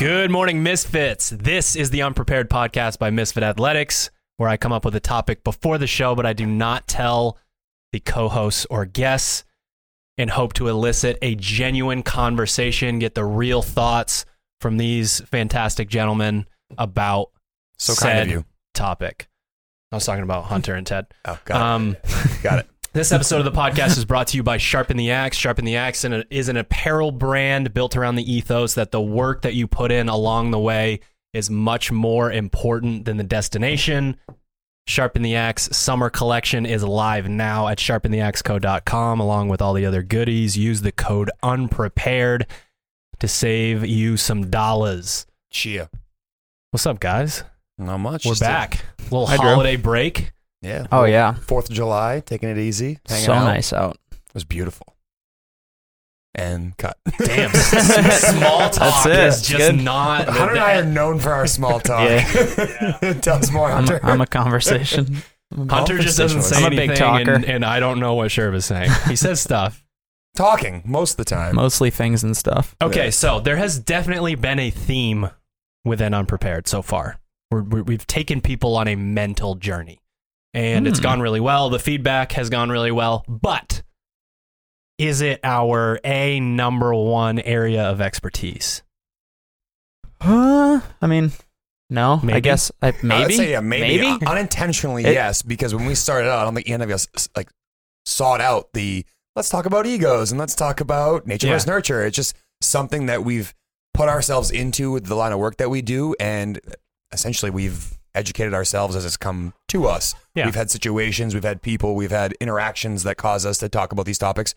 Good morning, Misfits. This is the Unprepared Podcast by Misfit Athletics, where I come up with a topic before the show, but I do not tell the co hosts or guests and hope to elicit a genuine conversation, get the real thoughts from these fantastic gentlemen about So said kind of you. topic. I was talking about Hunter and Ted. Oh, got Um, it. Got it. This episode of the podcast is brought to you by Sharpen the Axe. Sharpen the Axe is an apparel brand built around the ethos that the work that you put in along the way is much more important than the destination. Sharpen the Axe summer collection is live now at sharpentheaxeco.com along with all the other goodies. Use the code unprepared to save you some dollars. Chia. What's up, guys? Not much. We're just a- back. little Hi, Drew. holiday break. Yeah. Oh yeah, Fourth of July, taking it easy. Hanging so out. nice out. It was beautiful. And cut. Damn, small talk That's it. is just good. not. Hunter and I are known for our small talk. yeah. Tell us more, I'm, Hunter. I'm a conversation. Hunter just doesn't say I'm a anything, big talker. And, and I don't know what Sherv is saying. He says stuff. Talking most of the time. Mostly things and stuff. Okay, Yeah. so there has definitely been a theme within Unprepared so far. We're, we're, we've taken people on a mental journey, and it's gone really well. The feedback has gone really well, but is it our a number one area of expertise? Uh, I mean, no. I guess I, maybe. I'd say yeah, maybe. Maybe? Unintentionally, It- yes. Because when we started out, I don't think any of us like sought out the let's talk about egos and let's talk about nature Yeah. versus nurture. It's just something that we've put ourselves into with the line of work that we do, and essentially we've educated ourselves as it's come to us. Yeah. We've had situations, we've had people, we've had interactions that cause us to talk about these topics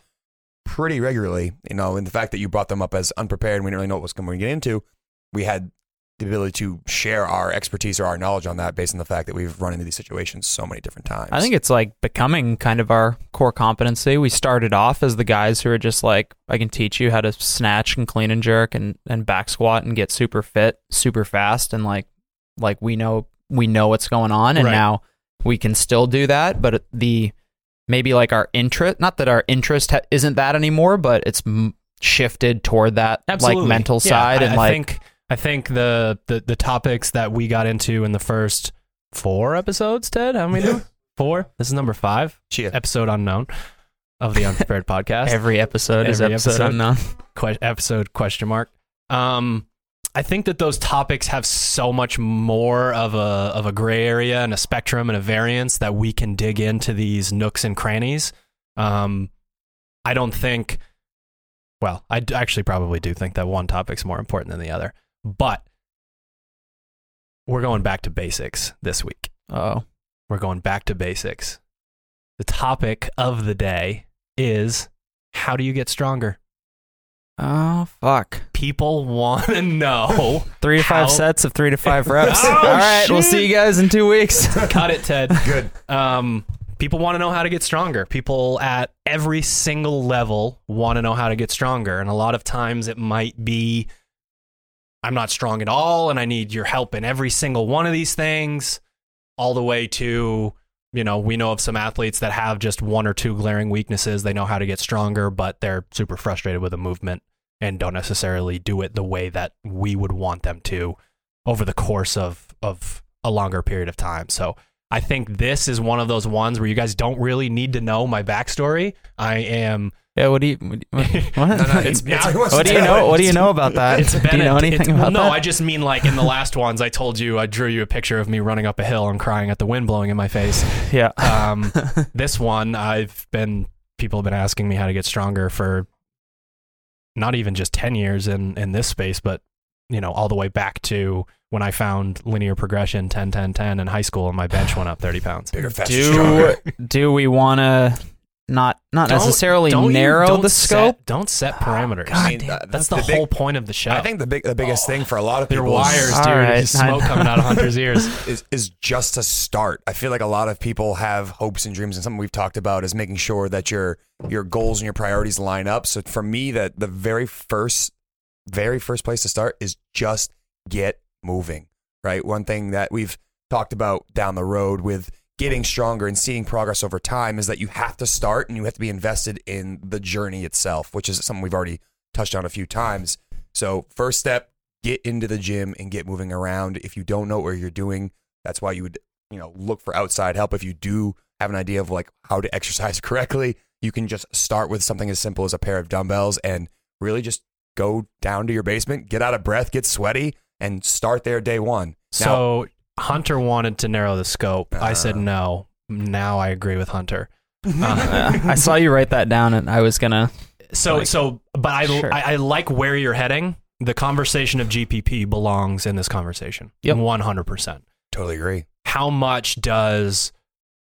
pretty regularly. You know, and the fact that you brought them up as unprepared and we didn't really know what was going to get into, we had the ability to share our expertise or our knowledge on that based on the fact that we've run into these situations so many different times. I think it's like becoming kind of our core competency. We started off as the guys who are just like, I can teach you how to snatch and clean and jerk and, and back squat and get super fit, super fast, and like like we know we know what's going on, and Right. now we can still do that. But the maybe like our interest, not that our interest ha- isn't that anymore, but it's m- shifted toward that Absolutely. like mental Yeah, side I, and I like think I think the, the the topics that we got into in the first four episodes, Ted, how many? do? Four. This is number five. Chia. Episode unknown of the Unprepared Podcast. every episode is Every episode, episode. unknown. que- episode question mark. Um, I think that those topics have so much more of a of a gray area and a spectrum and a variance that we can dig into these nooks and crannies. Um, I don't think. Well, I d- actually probably do think that one topic's more important than the other, but we're going back to basics this week. Oh, We're going back to basics. The topic of the day is how do you get stronger? Oh, fuck. People want to know. Three to five How- sets of three to five reps. Oh, All right, we'll shit. see you guys in two weeks. Cut it, Ted. Good. Um, people want to know how to get stronger. People at every single level want to know how to get stronger. And a lot of times it might be I'm not strong at all and I need your help in every single one of these things, all the way to, you know, we know of some athletes that have just one or two glaring weaknesses. They know how to get stronger, but they're super frustrated with the movement and don't necessarily do it the way that we would want them to over the course of of a longer period of time. So I think this is one of those ones where you guys don't really need to know my backstory. I am yeah, what do you what? what- what? No, no, It's- it's- he what do you know? What do you know about that? it's been do you know anything about well, no, that? I just mean like in the last ones I told you I drew you a picture of me running up a hill and crying at the wind blowing in my face. yeah. Um, this one I've been people have been asking me how to get stronger for not even just 10 years in in this space but you know all the way back to when I found linear progression 10 10 10 in high school and my bench went up 30 pounds. Bigger, faster, do stronger. do we want to not not Don't- necessarily Don't you- narrow don't the set- scope? don't set ah, parameters. God I mean, damn. that- That's the, big- whole point of the show. I think the big, the biggest thing for a lot of people is- wires, All dude. right. There's smoke coming out of Hunter's ears. is is just to start. I feel like a lot of people have hopes and dreams, and something we've talked about is making sure that your your goals and your priorities line up. So for me, that the very first, very first place to start is just get moving. Right, one thing that we've talked about down the road with getting stronger and seeing progress over time is that you have to start and you have to be invested in the journey itself, which is something we've already touched on a few times. So first step, get into the gym and get moving around. If you don't know what you're doing, that's why you would, you know, look for outside help. If you do have an idea of like how to exercise correctly, you can just start with something as simple as a pair of dumbbells and really just go down to your basement, get out of breath, get sweaty, and start there day one. So Hunter wanted to narrow the scope. I said Uh. no. Now I agree with Hunter. Uh, I saw you write that down, and I was gonna. so Like- so, but I, Sure. I I like where you're heading. The conversation of GPP belongs in this conversation. Yep. one hundred percent. totally agree. How much does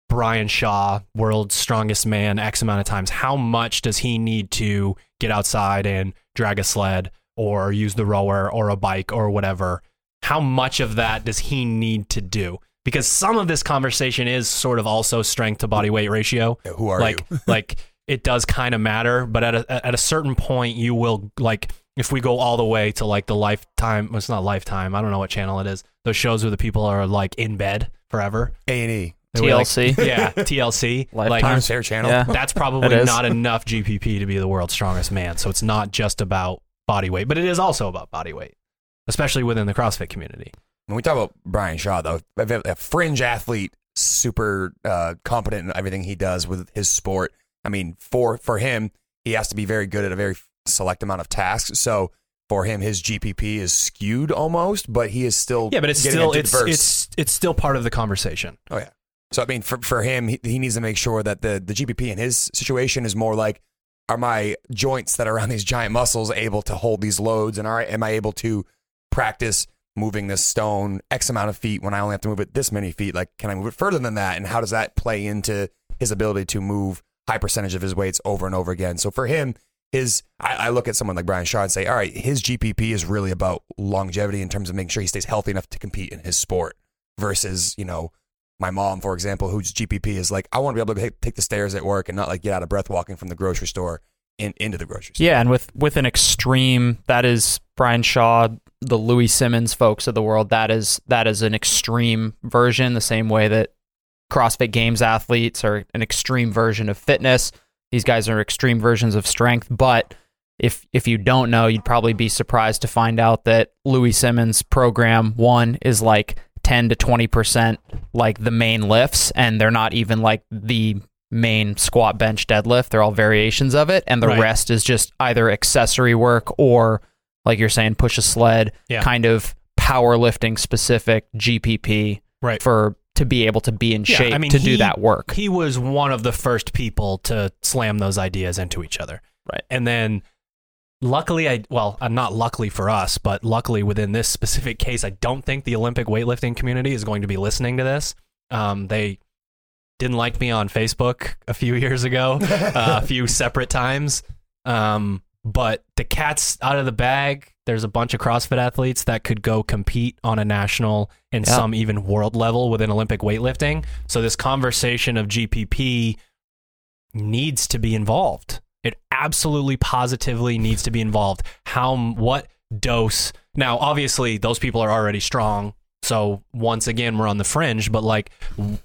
Brian Shaw, world's strongest man, X amount of times, how much does he need to get outside and drag a sled or use the rower or a bike or whatever? How much of that does he need to do? Because some of this conversation is sort of also strength to body weight ratio. Yeah, Who are like you? like it does kind of matter, but at a at a certain point you will like if we go all the way to like the lifetime well, it's not lifetime, I don't know what channel it is. Those shows where the people are like in bed forever. A and E. They were like- TLC. yeah, TLC. like Lifetime. Times Fair Channel. Yeah. that's probably not enough GPP to be the world's strongest man. So it's not just about body weight, but it is also about body weight, especially within the CrossFit community. When we talk about Brian Shaw, though, a fringe athlete, super uh, competent in everything he does with his sport. I mean, for for him, he has to be very good at a very select amount of tasks. So for him, his GPP is skewed almost, but he is still Yeah, but it's still it's it's it's still part of the conversation. Oh yeah. So I mean, for for him, he, he needs to make sure that the the GPP in his situation is more like, are my joints that are around these giant muscles able to hold these loads, and are am I able to practice moving this stone X amount of feet when I only have to move it this many feet? Like, can I move it further than that? And how does that play into his ability to move high percentage of his weights over and over again? So for him, his I, I look at someone like Brian Shaw and say, all right, his GPP is really about longevity in terms of making sure he stays healthy enough to compete in his sport versus you know my mom, for example, whose GPP is like, I want to be able to take, the stairs at work and not like get out of breath walking from the grocery store in, into the grocery store. Yeah, and with with an extreme that is Brian Shaw, the Louie Simmons folks of the world. That is that is an extreme version, the same way that CrossFit Games athletes are an extreme version of fitness. These guys are extreme versions of strength, but if if you don't know, you'd probably be surprised to find out that Louie Simmons' program one is like 10 to 20% like the main lifts and they're not even like the main squat bench deadlift they're all variations of it and the Right. rest is just either accessory work or like you're saying push a sled Yeah. kind of powerlifting specific gpp Right. for to be able to be in Yeah, shape I mean, to he- do that work He was one of the first people to slam those ideas into each other. Right. And then luckily I well, uh, not luckily for us, but luckily within this specific case, I don't think the Olympic weightlifting community is going to be listening to this. Um, they didn't like me on Facebook a few years ago, uh, a few separate times. Um, but the cat's out of the bag. There's a bunch of CrossFit athletes that could go compete on a national and Yeah. some even world level within Olympic weightlifting. So this conversation of GPP needs to be involved. It absolutely positively needs to be involved. How what dose? Now, obviously, those people are already strong. So once again, we're on the fringe. But like,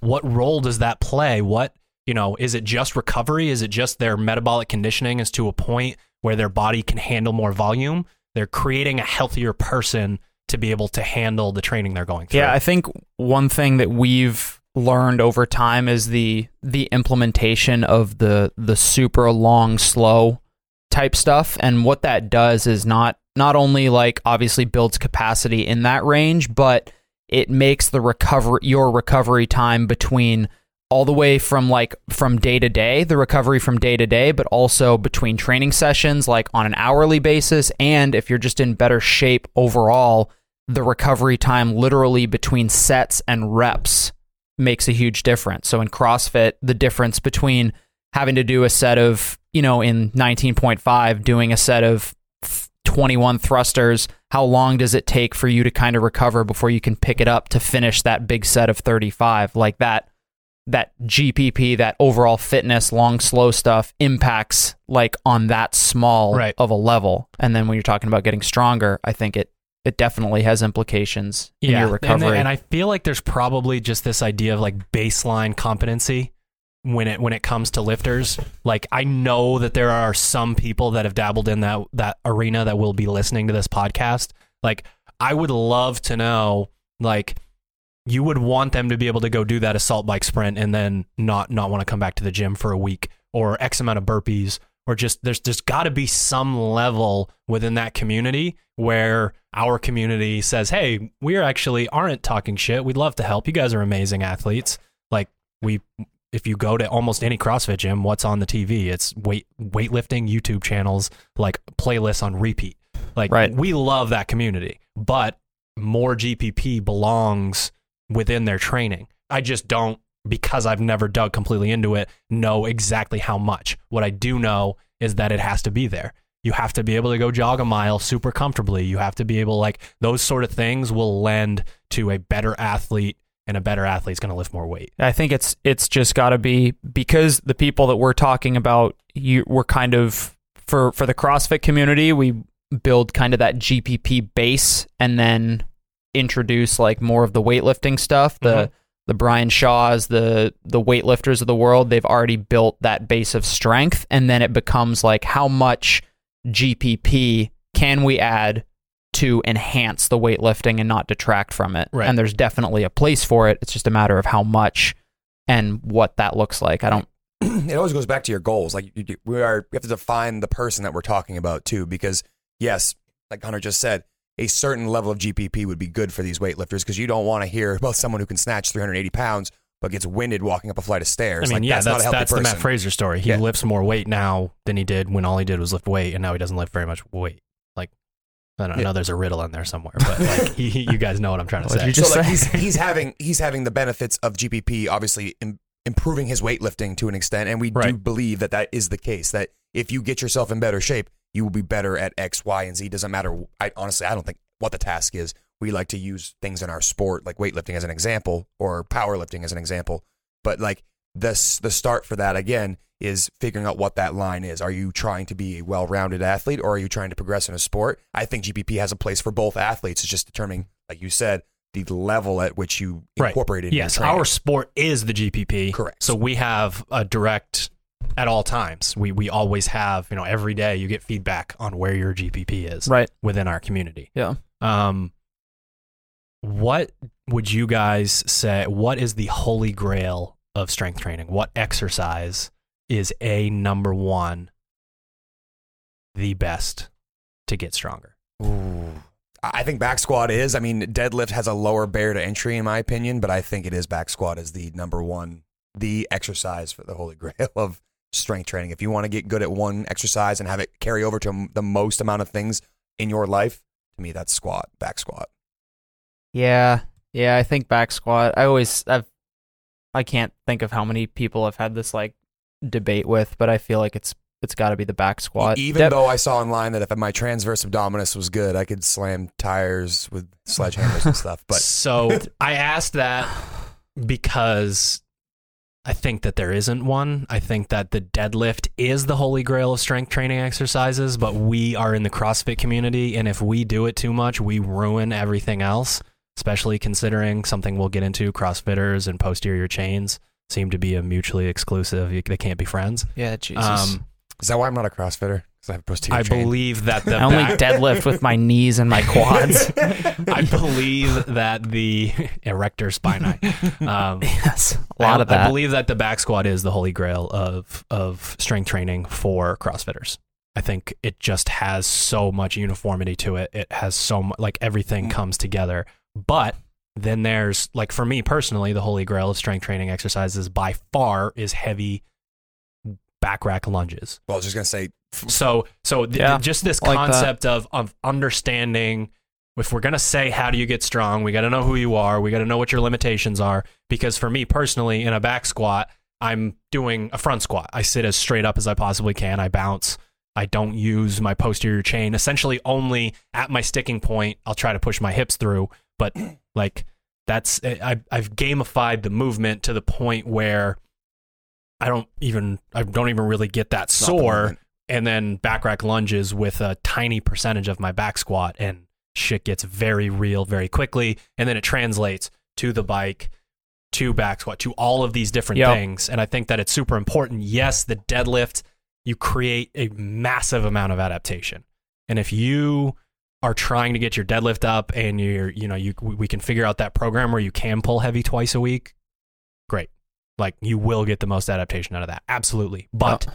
what role does that play? What you know? Is it just recovery? Is it just their metabolic conditioning is to a point where their body can handle more volume? They're creating a healthier person to be able to handle the training they're going through. Yeah, I think one thing that we've learned over time is the the implementation of the the super long slow type stuff and what that does is not not only like obviously builds capacity in that range but it makes the recovery your recovery time between all the way from like from day to day the recovery from day to day but also between training sessions like on an hourly basis and if you're just in better shape overall the recovery time literally between sets and reps makes a huge difference. So in CrossFit, the difference between having to do a set of, you know, in 19.5, doing a set of 21 thrusters, how long does it take for you to kind of recover before you can pick it up to finish that big set of 35? Like that that GPP, that overall fitness, long slow stuff impacts like on that small Right. of a level. And then when you're talking about getting stronger, I think it it definitely has implications in your and, recovery. and I feel like there's probably just this idea of like baseline competency when it when it comes to lifters. Like I know that there are some people that have dabbled in that that arena that will be listening to this podcast. Like I would love to know like you would want them to be able to go do that assault bike sprint and then not not want to come back to the gym for a week or X amount of burpees or just there's there's got to be some level within that community where our community says, "Hey, we actually aren't talking shit. We'd love to help. You guys are amazing athletes. Like we if you go to almost any CrossFit gym, what's on the TV? It's weight weightlifting YouTube channels, like playlists on repeat. Like Right. we love that community, but more GPP belongs within their training. I just don't because I've never dug completely into it know exactly how much. What I do know is that it has to be there. You have to be able to go jog a mile super comfortably. You have to be able like those sort of things will lend to a better athlete and a better athlete's going to lift more weight. I think it's it's just got to be because the people that we're talking about, you we're kind of for for the CrossFit community, we build kind of that GPP base and then introduce like more of the weightlifting stuff. The Mhm. the Brian Shaws, the the weightlifters of the world, they've already built that base of strength, and then it becomes like how much GPP can we add to enhance the weightlifting and not detract from it. Right. And there's definitely a place for it. It's just a matter of how much and what that looks like. I don't. it always goes back to your goals. Like we are, we have to define the person that we're talking about too, because yes, like Hunter just said, a certain level of GPP would be good for these weightlifters because you don't want to hear about someone who can snatch 380 pounds but gets winded walking up a flight of stairs. I mean, like, yeah, that's, that's not a healthy that's the. Mat Fraser story. He Yeah. lifts more weight now than he did when all he did was lift weight, and now he doesn't lift very much weight. Like, I don't Yeah. know. There's a riddle in there somewhere, but like, he, he- you guys know what I'm trying to say. just so like he's he's having he's having the benefits of GPP, obviously im- improving his weightlifting to an extent, and we do believe that that is the case. That if you get yourself in better shape, you will be better at X, Y, and Z. Doesn't matter. I honestly, I don't think what the task is. We like to use things in our sport, like weightlifting as an example, or powerlifting as an example. But like this, the start for that again is figuring out what that line is. Are you trying to be a well-rounded athlete, or are you trying to progress in a sport? I think GPP has a place for both athletes. It's just determining, like you said, the level at which you Right. incorporate it. yes, your our sport is the GPP. Correct. So we have a direct at all times. We we always have, you know, every day you get feedback on where your GPP is Right. within our community. Yeah. Um, what would you guys say? What is the holy grail of strength training? What exercise is a number one, the best to get stronger? Ooh. I think back squat is. I mean, deadlift has a lower barrier to entry, in my opinion, but I think it is back squat is the number one, the exercise for the holy grail of strength training. If you want to get good at one exercise and have it carry over to the most amount of things in your life, to me, that's squat, back squat. Yeah. Yeah. I think back squat. I always. I've. I can't think of how many people I've had this like debate with, but I feel like it's it's got to be the back squat. Even Dep- though I saw online that if my transverse abdominis was good, I could slam tires with sledgehammers and stuff. But so I asked that because I think that there isn't one. I think that the deadlift is the holy grail of strength training exercises, but we are in the CrossFit community, and if we do it too much, we ruin everything else. Especially considering something we'll get into, CrossFitters and posterior chains seem to be a mutually exclusive. They can't be friends. yeah. Jesus. Um, is that why I'm not a CrossFitter? Because I have a posterior I chain. believe that the I only back- deadlift with my knees and my quads. I believe that the erector spinae. Um, yes. A lot I, of that. I believe that the back squat is the holy grail of of strength training for CrossFitters. I think it just has so much uniformity to it. It has so much like everything comes together. But then there's like for me personally, the holy grail of strength training exercises by far is heavy back rack lunges. Well, I was just gonna say, So so th- Yeah, just this like that. concept of of understanding if we're gonna say how do you get strong, we got to know who you are, we got to know what your limitations are. Because for me personally, in a back squat, I'm doing a front squat. I sit as straight up as I possibly can. I bounce. I don't use my posterior chain. Essentially, only at my sticking point, I'll try to push my hips through. But like that's I, I've gamified the movement to the point where I don't even I don't even really get that sore. and then back rack lunges with a tiny percentage of my back squat and shit gets very real very quickly. And then it translates to the bike to back squat to all of these different Yep. things. And i think that it's super important. Yes the deadlift you create a massive amount of adaptation. And if you are trying to get your deadlift up and you're you know you we can figure out that program where you can pull heavy twice a week great like you will get the most adaptation out of that. Absolutely. But oh.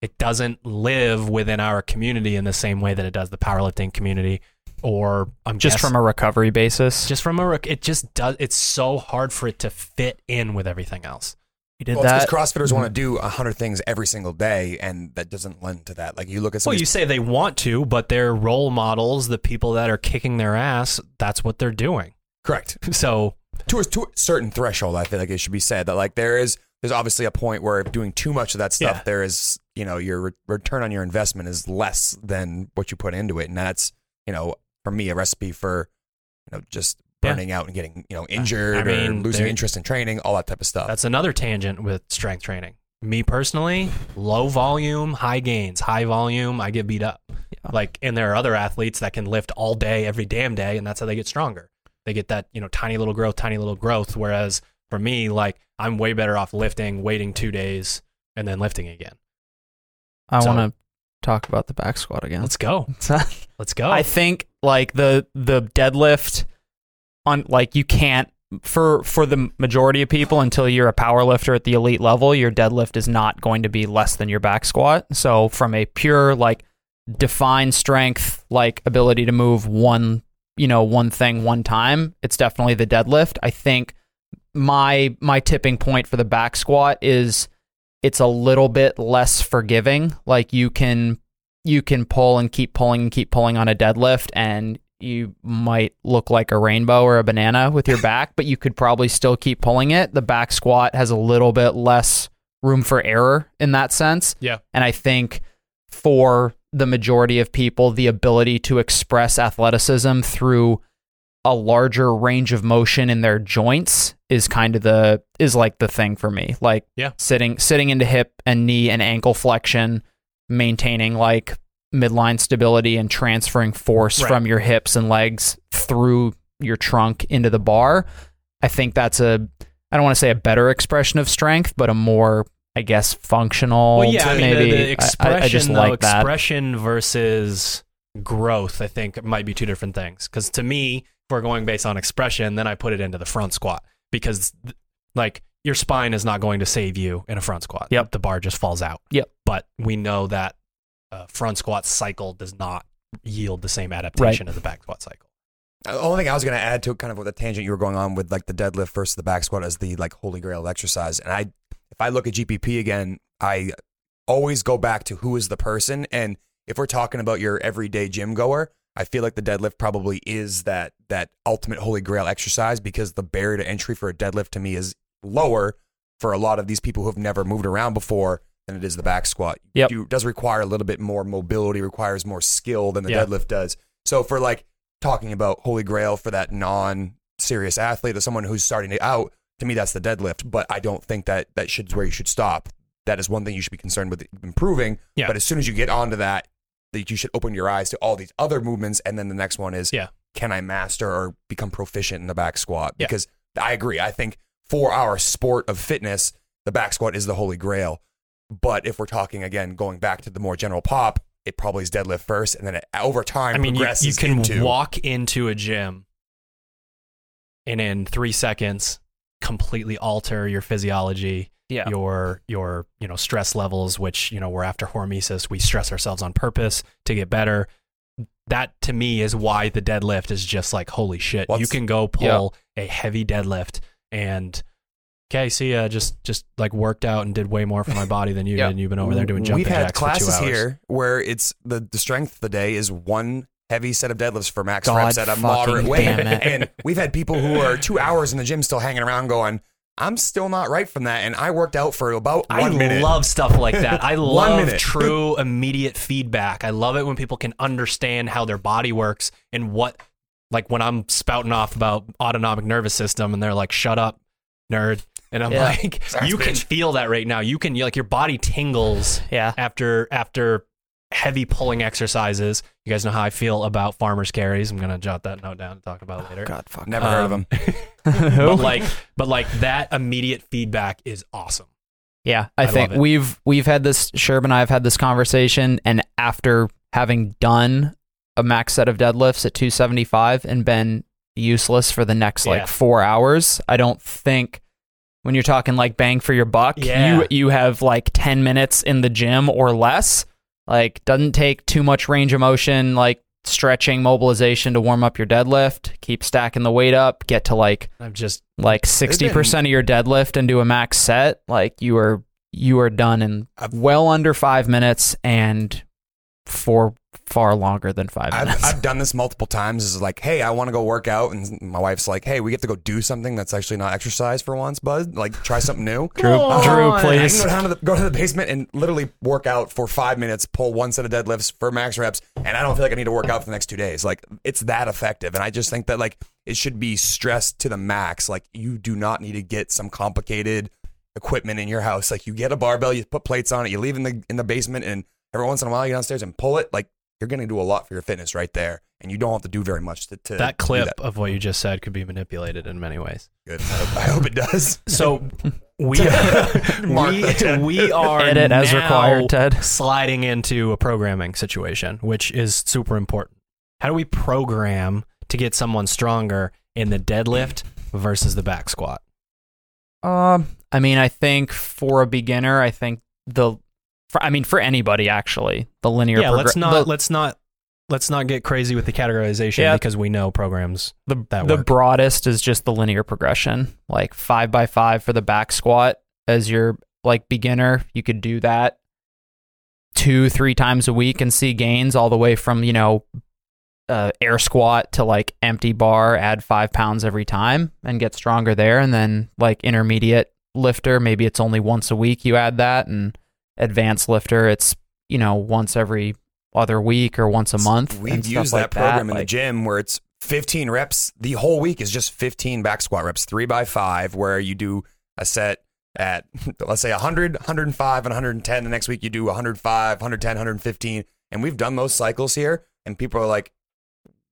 it doesn't live within our community in the same way that it does the powerlifting community or I'm just guess- from a recovery basis. just from a rec- it just does it's so hard for it to fit in with everything else. You did Well, that. because CrossFitters want to mm-hmm. do a hundred things every single day, and that doesn't lend to that. Like you look at well you say they want to but their role models the people that are kicking their ass that's what they're doing. Correct. So to a, to a certain threshold. I feel like it should be said that like there is there's obviously a point where doing too much of that stuff, Yeah. there is you know your re- return on your investment is less than what you put into it, and that's you know for me a recipe for you know just Yeah. burning out and getting you know injured or mean, losing interest in training, all that type of stuff. That's another tangent with strength training. Me personally, low volume, high gains, high volume, I get beat up. Like, and there are other athletes that can lift all day, every damn day, and that's how they get stronger. They get that, you know, tiny little growth, tiny little growth. Whereas for me, like, I'm way better off lifting, waiting two days, and then lifting again. I so- want to talk about the back squat again. Let's go. Let's go. I think like the the deadlift on like you can't for for the majority of people until you're a power lifter at the elite level, your deadlift is not going to be less than your back squat. So from a pure like defined strength, like ability to move one, you know, one thing one time, it's definitely the deadlift. I think my my tipping point for the back squat is it's a little bit less forgiving. Like you can you can pull and keep pulling and keep pulling on a deadlift and you might look like a rainbow or a banana with your back, but you could probably still keep pulling it. The back squat has a little bit less room for error in that sense. Yeah. And I think for the majority of people, the ability to express athleticism through a larger range of motion in their joints is kind of the is like the thing for me. Like Yeah. sitting sitting into hip and knee and ankle flexion, maintaining like midline stability and transferring force Right. from your hips and legs through your trunk into the bar. I think that's a I don't want to say a better expression of strength, but a more I guess functional. well, yeah, I mean, maybe. the, the expression, I, I just though, like that. expression versus growth, I think might be two different things. Because to me, if we're going based on expression, then I put it into the front squat because, like, your spine is not going to save you in a front squat. Yep. the bar just falls out. Yep. but we know that a front squat cycle does not yield the same adaptation as the back squat cycle. The only thing I was going to add to kind of what the tangent you were going on with like the deadlift versus the back squat as the like holy grail exercise. And I, if I look at GPP again, I always go back to who is the person. And if we're talking about your everyday gym goer, I feel like the deadlift probably is that that ultimate holy grail exercise because the barrier to entry for a deadlift to me is lower for a lot of these people who have never moved around before than it is the back squat. Yep. You, does require a little bit more mobility, requires more skill than the Yeah. deadlift does. So for like talking about holy grail for that non serious athlete or someone who's starting it out, to me that's the deadlift. But I don't think that that should where you should stop. That is one thing you should be concerned with improving. Yeah. But as soon as you get onto that, that you should open your eyes to all these other movements. And then the next one is, Yeah. can I master or become proficient in the back squat? Yeah. Because I agree. I think for our sport of fitness, the back squat is the holy grail. But if we're talking again, going back to the more general pop, it probably is deadlift first, and then it, over time I mean, you, you can into walk into a gym and in three seconds completely alter your physiology, Yeah. your your you know stress levels, which you know we're after hormesis. We stress ourselves on purpose to get better. That to me is why the deadlift is just like holy shit. you can go pull a heavy deadlift and. Okay, see, uh, just just like worked out and did way more for my body than you Yeah. did. And you've been over there doing jumping We've had jacks classes here where it's the, the strength of the day is one heavy set of deadlifts for max God reps at a moderate weight. And we've had people who are two hours in the gym still hanging around going, I'm still not right from that. And I worked out for about I one minute. love stuff like that. I love minute. true immediate feedback. I love it when people can understand how their body works and what, like when I'm spouting off about autonomic nervous system and they're like, shut up, nerd. And I'm Yeah. like, Sounds you can feel that right now. You can, like, your body tingles Yeah. after, after heavy pulling exercises. You guys know how I feel about farmer's carries. I'm going to jot that note down and talk about it later. God fuck. Never heard of Um, them. But like, but like that immediate feedback is awesome. Yeah, I, I think we've we've had this. Sherb and I have had this conversation, and after having done a max set of deadlifts at 275 and been useless for the next Yeah. like four hours. I don't think when you're talking like bang for your buck, Yeah. you you have like 10 minutes in the gym or less. Like doesn't take too much range of motion, like stretching, mobilization to warm up your deadlift. Keep stacking the weight up. Get to like I'm just like 60% of your deadlift and do a max set. Like you are you are done in I've- well under five minutes and for far longer than 5 I've, minutes. I've done this multiple times. Is like, hey, I want to go work out, and my wife's like, hey, we have to go do something that's actually not exercise for once, bud. Like, try something new. Drew, Come Drew, on. I please. can go down to the go to the basement and literally work out for five minutes, pull one set of deadlifts for max reps, and I don't feel like I need to work out for the next two days. Like it's that effective, and I just think that like it should be stressed to the max. Like you do not need to get some complicated equipment in your house. Like you get a barbell, you put plates on it, you leave it in the in the basement, and every once in a while you get downstairs and pull it. Like you're gonna do a lot for your fitness right there, and you don't have to do very much to, to that do clip that. of what you just said could be manipulated in many ways. Good. I hope, I hope it does. So we Mark we, that. we are Edit as now required, Ted. sliding into a programming situation, which is super important. How do we program to get someone stronger in the deadlift versus the back squat? Um, I mean, I think for a beginner, I think the, for, I mean, for anybody actually, the linear. yeah, let's not the, let's not let's not get crazy with the categorization Yeah. because we know programs the, that the broadest is just the linear progression, like five by five for the back squat as your like beginner. You could do that two, three times a week and see gains all the way from you know uh, air squat to like empty bar, add five pounds every time and get stronger there. And then like intermediate lifter, maybe it's only once a week you add that, and advanced lifter, it's you know once every other week or once a month. We've and stuff used like that program in the gym where it's 15 reps. The whole week is just 15 back squat reps, three by five, where you do a set at, let's say 100, 105, and 110. The next week you do 105, 110, 115. And we've done those cycles here. And people are like,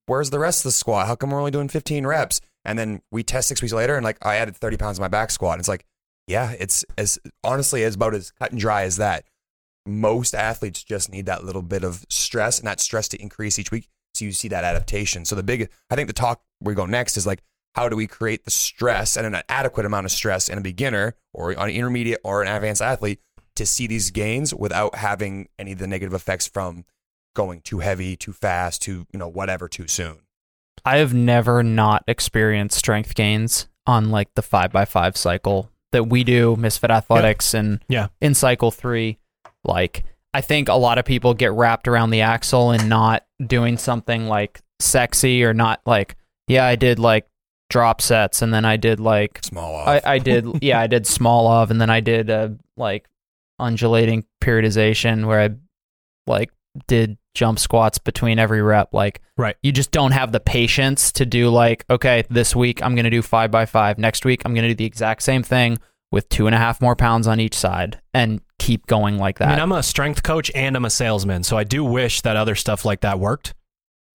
where's the rest of the squat? How come we're only doing 15 reps? And then we test six weeks later and like, I added 30 pounds to my back squat. And it's like, yeah, it's as honestly as about as cut and dry as that. Most athletes just need that little bit of stress and that stress to increase each week. So you see that adaptation. So the big, I think the talk we go next is like, how do we create the stress and an adequate amount of stress in a beginner or an intermediate or an advanced athlete to see these gains without having any of the negative effects from going too heavy, too fast, too, you know, whatever, too soon. I have never not experienced strength gains on like the five by five cycle that we do, Misfit Athletics, and Yeah. in cycle three. Like, I think a lot of people get wrapped around the axle and not doing something like sexy or not like, yeah, I did like drop sets and then I did like Smolov. I, I did yeah I did Smolov and then I did a like undulating periodization where I like did jump squats between every rep like Right. you just don't have the patience to do like okay this week I'm gonna do five by five next week I'm gonna do the exact same thing with two and a half more pounds on each side and keep going like that I mean, I'm a strength coach and I'm a salesman, so I do wish that other stuff like that worked,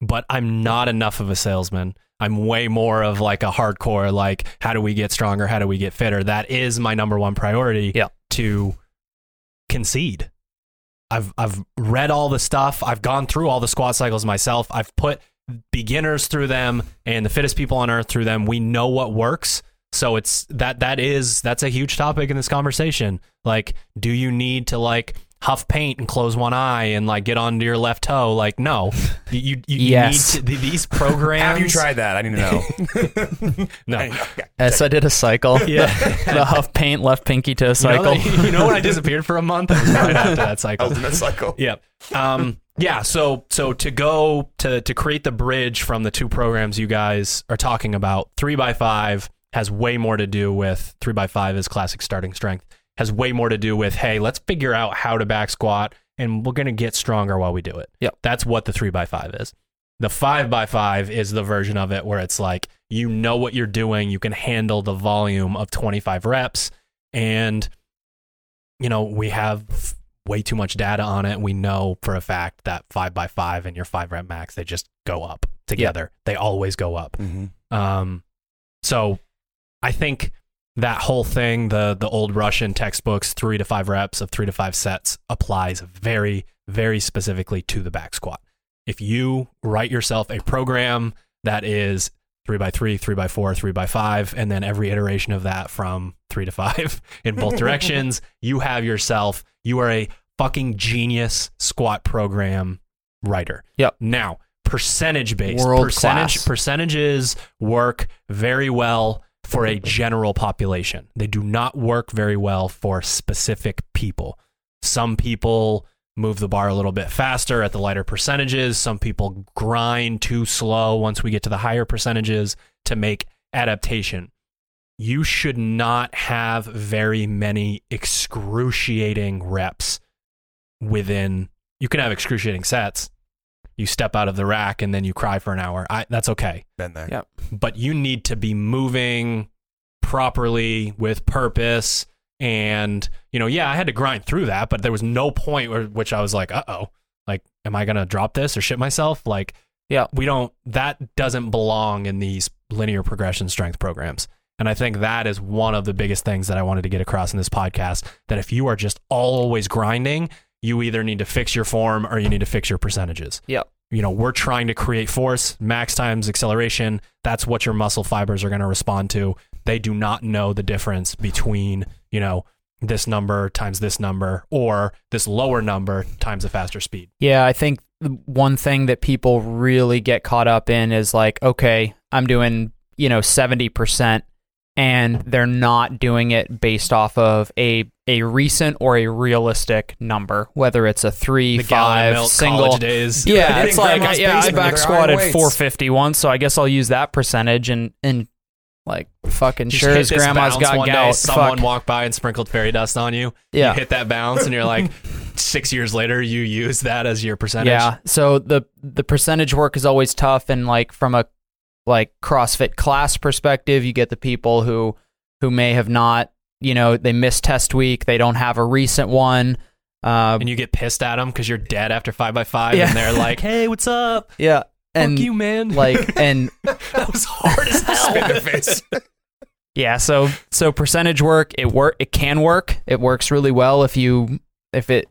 but I'm not enough of a salesman. I'm way more of like a hardcore, like, how do we get stronger? How do we get fitter? That is my number one priority Yeah. to concede. I've, I've read all the stuff. I've gone through all the squat cycles myself. I've put beginners through them and the fittest people on earth through them. We know what works. So it's that that is that's a huge topic in this conversation. Like, do you need to like huff paint and close one eye and like get onto your left toe? Like, no. You you, you Yes. need to, these programs. Have you tried that? I need to know. No. Okay. yes I did a cycle Yeah. the, the huff paint left pinky toe You know, cycle that- you know when I disappeared for a month? It was right after that cycle. Ultimate cycle. Yeah. Um, yeah. So so to go to to create the bridge from the two programs you guys are talking about, three by five has way more to do with three by five is classic starting strength. Has way more to do with hey, let's figure out how to back squat, and we're gonna get stronger while we do it. Yep. That's what the three by five is. The five by five is the version of it where it's like you know what you're doing, you can handle the volume of 25 reps, and you know we have way too much data on it. We know for a fact that five by five and your five rep max, they just go up together. They always go up. Mm-hmm. Um, so I think that whole thing, the the old Russian textbooks, three to five reps of three to five sets, applies very, very specifically to the back squat. If you write yourself a program that is three by three, three by four, three by five, and then every iteration of that from three to five in both directions, you have yourself, you are a fucking genius squat program writer. Yep. Now, percentage based, World percentage class. percentages work very well for a general population. They do not work very well for specific people. Some people move the bar a little bit faster at the lighter percentages. Some people grind too slow once we get to the higher percentages to make adaptation. You should not have very many excruciating reps within. You can have excruciating sets. You step out of the rack and then you cry for an hour. I, that's okay Been there. Yep. but you need to be moving properly with purpose. And, you know, yeah, I had to grind through that, but there was no point where, which I was like, uh oh, like, am I going to drop this or shit myself? Like, Yeah. we don't, that doesn't belong in these linear progression strength programs. And I think that is one of the biggest things that I wanted to get across in this podcast that if you are just always grinding, you either need to fix your form or you need to fix your percentages Yep. you know, we're trying to create force, max times acceleration. That's what your muscle fibers are going to respond to. They do not know the difference between, you know, this number times this number or this lower number times a faster speed. Yeah, I think one thing that people really get caught up in is like, okay, I'm doing, you know, 70% and they're not doing it based off of a a recent or a realistic number, whether it's a 3, The 5 milk single days. Yeah, it's like grandma's yeah, I back with their iron squatted weights. 450 once, so I guess I'll use that percentage and and like fucking You sure as grandma's got one day. Someone walked by and sprinkled fairy dust on you. Yeah. You hit that bounce and you're like, six years later, you use that as your percentage. Yeah. So the the percentage work is always tough, and like from a like CrossFit class perspective, you get the people who who may have not, you know, they missed test week, they don't have a recent one. Uh, And you get pissed at them because you're dead after five by five, Yeah. and they're like, "Hey, what's up? yeah, and Fuck you, man!" like and that was hard as hell. Spit in their face. yeah, so so percentage work it work it can work. It works really well if you if it.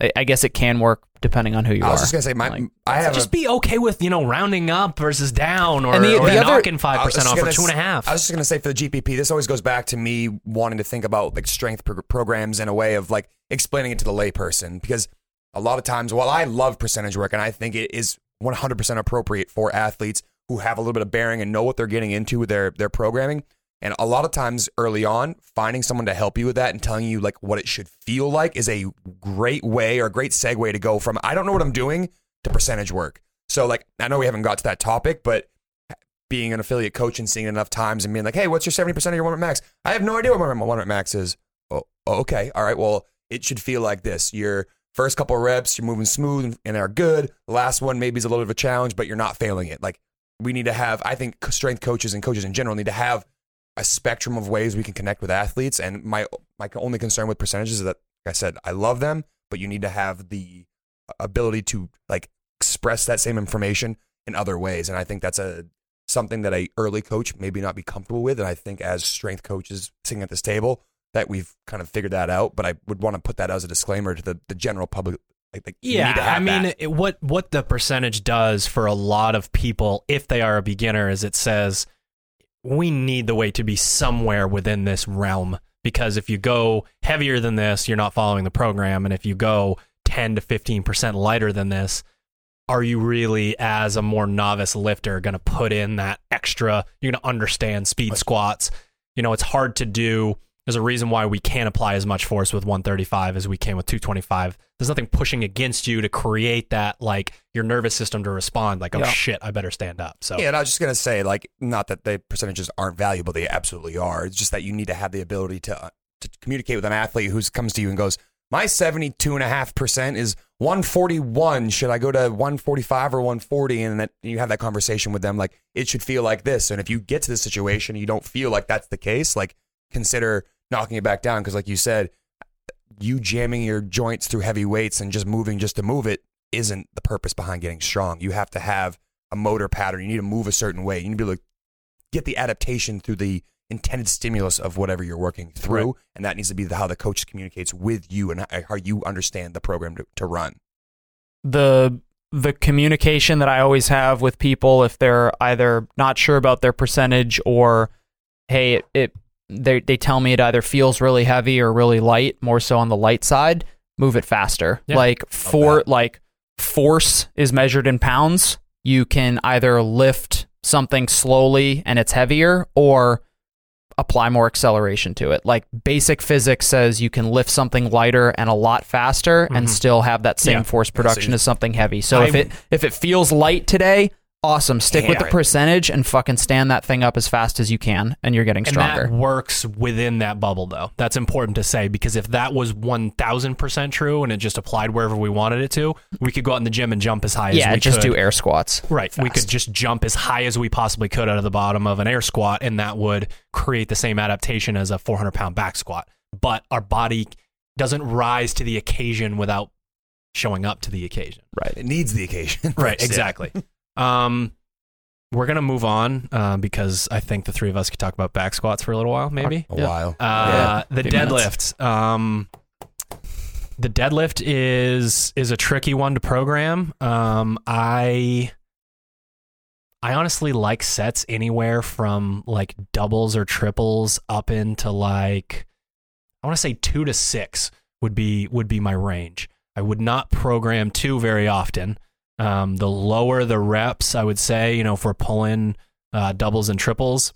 I- I guess it can work depending on who you I are. I was just gonna say, my Like, I have just a, be okay with you know rounding up versus down, or, And the- or the knocking five percent off or gonna two and a s- half. I was just gonna say for the GPP, this always goes back to me wanting to think about like strength pro- programs in a way of like explaining it to the layperson because a lot of times, while I love percentage work and I think it is 100% appropriate for athletes who have a little bit of bearing and know what they're getting into with their their programming, and a lot of times early on, finding someone to help you with that and telling you like what it should feel like is a great way or a great segue to go from I don't know what I'm doing to percentage work. So like I know we haven't got to that topic, but being an affiliate coach and seeing enough times and being like, hey, what's your 70% of your one rep max? I have no idea what my one rep max is. Oh, okay. All right. Well, it should feel like this. Your first couple reps, you're moving smooth and are good. The last one maybe is a little bit of a challenge, but you're not failing it. Like we need to have, I think strength coaches and coaches in general need to have a spectrum of ways we can connect with athletes. And my, my only concern with percentages is that, like I said, I love them, but you need to have the ability to like express that same information in other ways. And I think that's a, something that a early coach maybe not be comfortable with. And I think as strength coaches sitting at this table, that we've kind of figured that out. But I would want to put that as a disclaimer to the, the general public. Like, like you yeah, need to have I mean, it, what what the percentage does for a lot of people, if they are a beginner, is it says we need the weight to be somewhere within this realm because if you go heavier than this, you're not following the program, and if you go ten to fifteen percent lighter than this, are you really, as a more novice lifter, going to put in that extra? You're going to understand speed squats. You know, it's hard to do. There's a reason why we can't apply as much force with 135 as we can with 225. There's nothing pushing against you to create that, like your nervous system to respond, like, oh Yeah. shit, I better stand up. So, Yeah, and I was just gonna say, like, not that the percentages aren't valuable; they absolutely are. It's just that you need to have the ability to uh, to communicate with an athlete who comes to you and goes, "My seventy-two and a half percent is one forty-one. Should I go to one forty-five or one forty? And that you have that conversation with them, like it should feel like this. And if you get to this situation, and you don't feel like that's the case, like consider knocking it back down because, like you said, you jamming your joints through heavy weights and just moving just to move it isn't the purpose behind getting strong. You have to have a motor pattern. You need to move a certain way. You need to be able to get the adaptation through the intended stimulus of whatever you're working through, Right. and that needs to be the, how the coach communicates with you and how- how you understand the program to, to run. the the communication that I always have with people if they're either not sure about their percentage or hey it, it they they tell me it either feels really heavy or really light, more so on the light side, move it faster. Yeah. Like for like force is measured in pounds. You can either lift something slowly and it's heavier or apply more acceleration to it. Like basic physics says you can lift something lighter and a lot faster and Mhm. still have that same Yeah. force production as something heavy. So if I'm- it if it feels light today, awesome. Stick with the it. percentage and fucking stand that thing up as fast as you can and you're getting stronger. And stronger. that works within that bubble, though. That's important to say because if that was 1000% true and it just applied wherever we wanted it to, we could go out in the gym and jump as high as yeah, we just could. do air squats. Right. We could just jump as high as we possibly could out of the bottom of an air squat, and that would create the same adaptation as a 400 pound back squat. But our body doesn't rise to the occasion without showing up to the occasion. Right. It needs the occasion. Right. first, yeah. Exactly. um, we're going to move on uh, because I think the three of us could talk about back squats for a little while, maybe. A Yeah. while. Uh, the few minutes. deadlift. Um, the deadlift is is a tricky one to program. Um, I I honestly like sets anywhere from like doubles or triples up into like I want to say two to six would be would be my range. I would not program two very often. Um, the lower the reps, I would say, you know, if we're pulling uh, doubles and triples,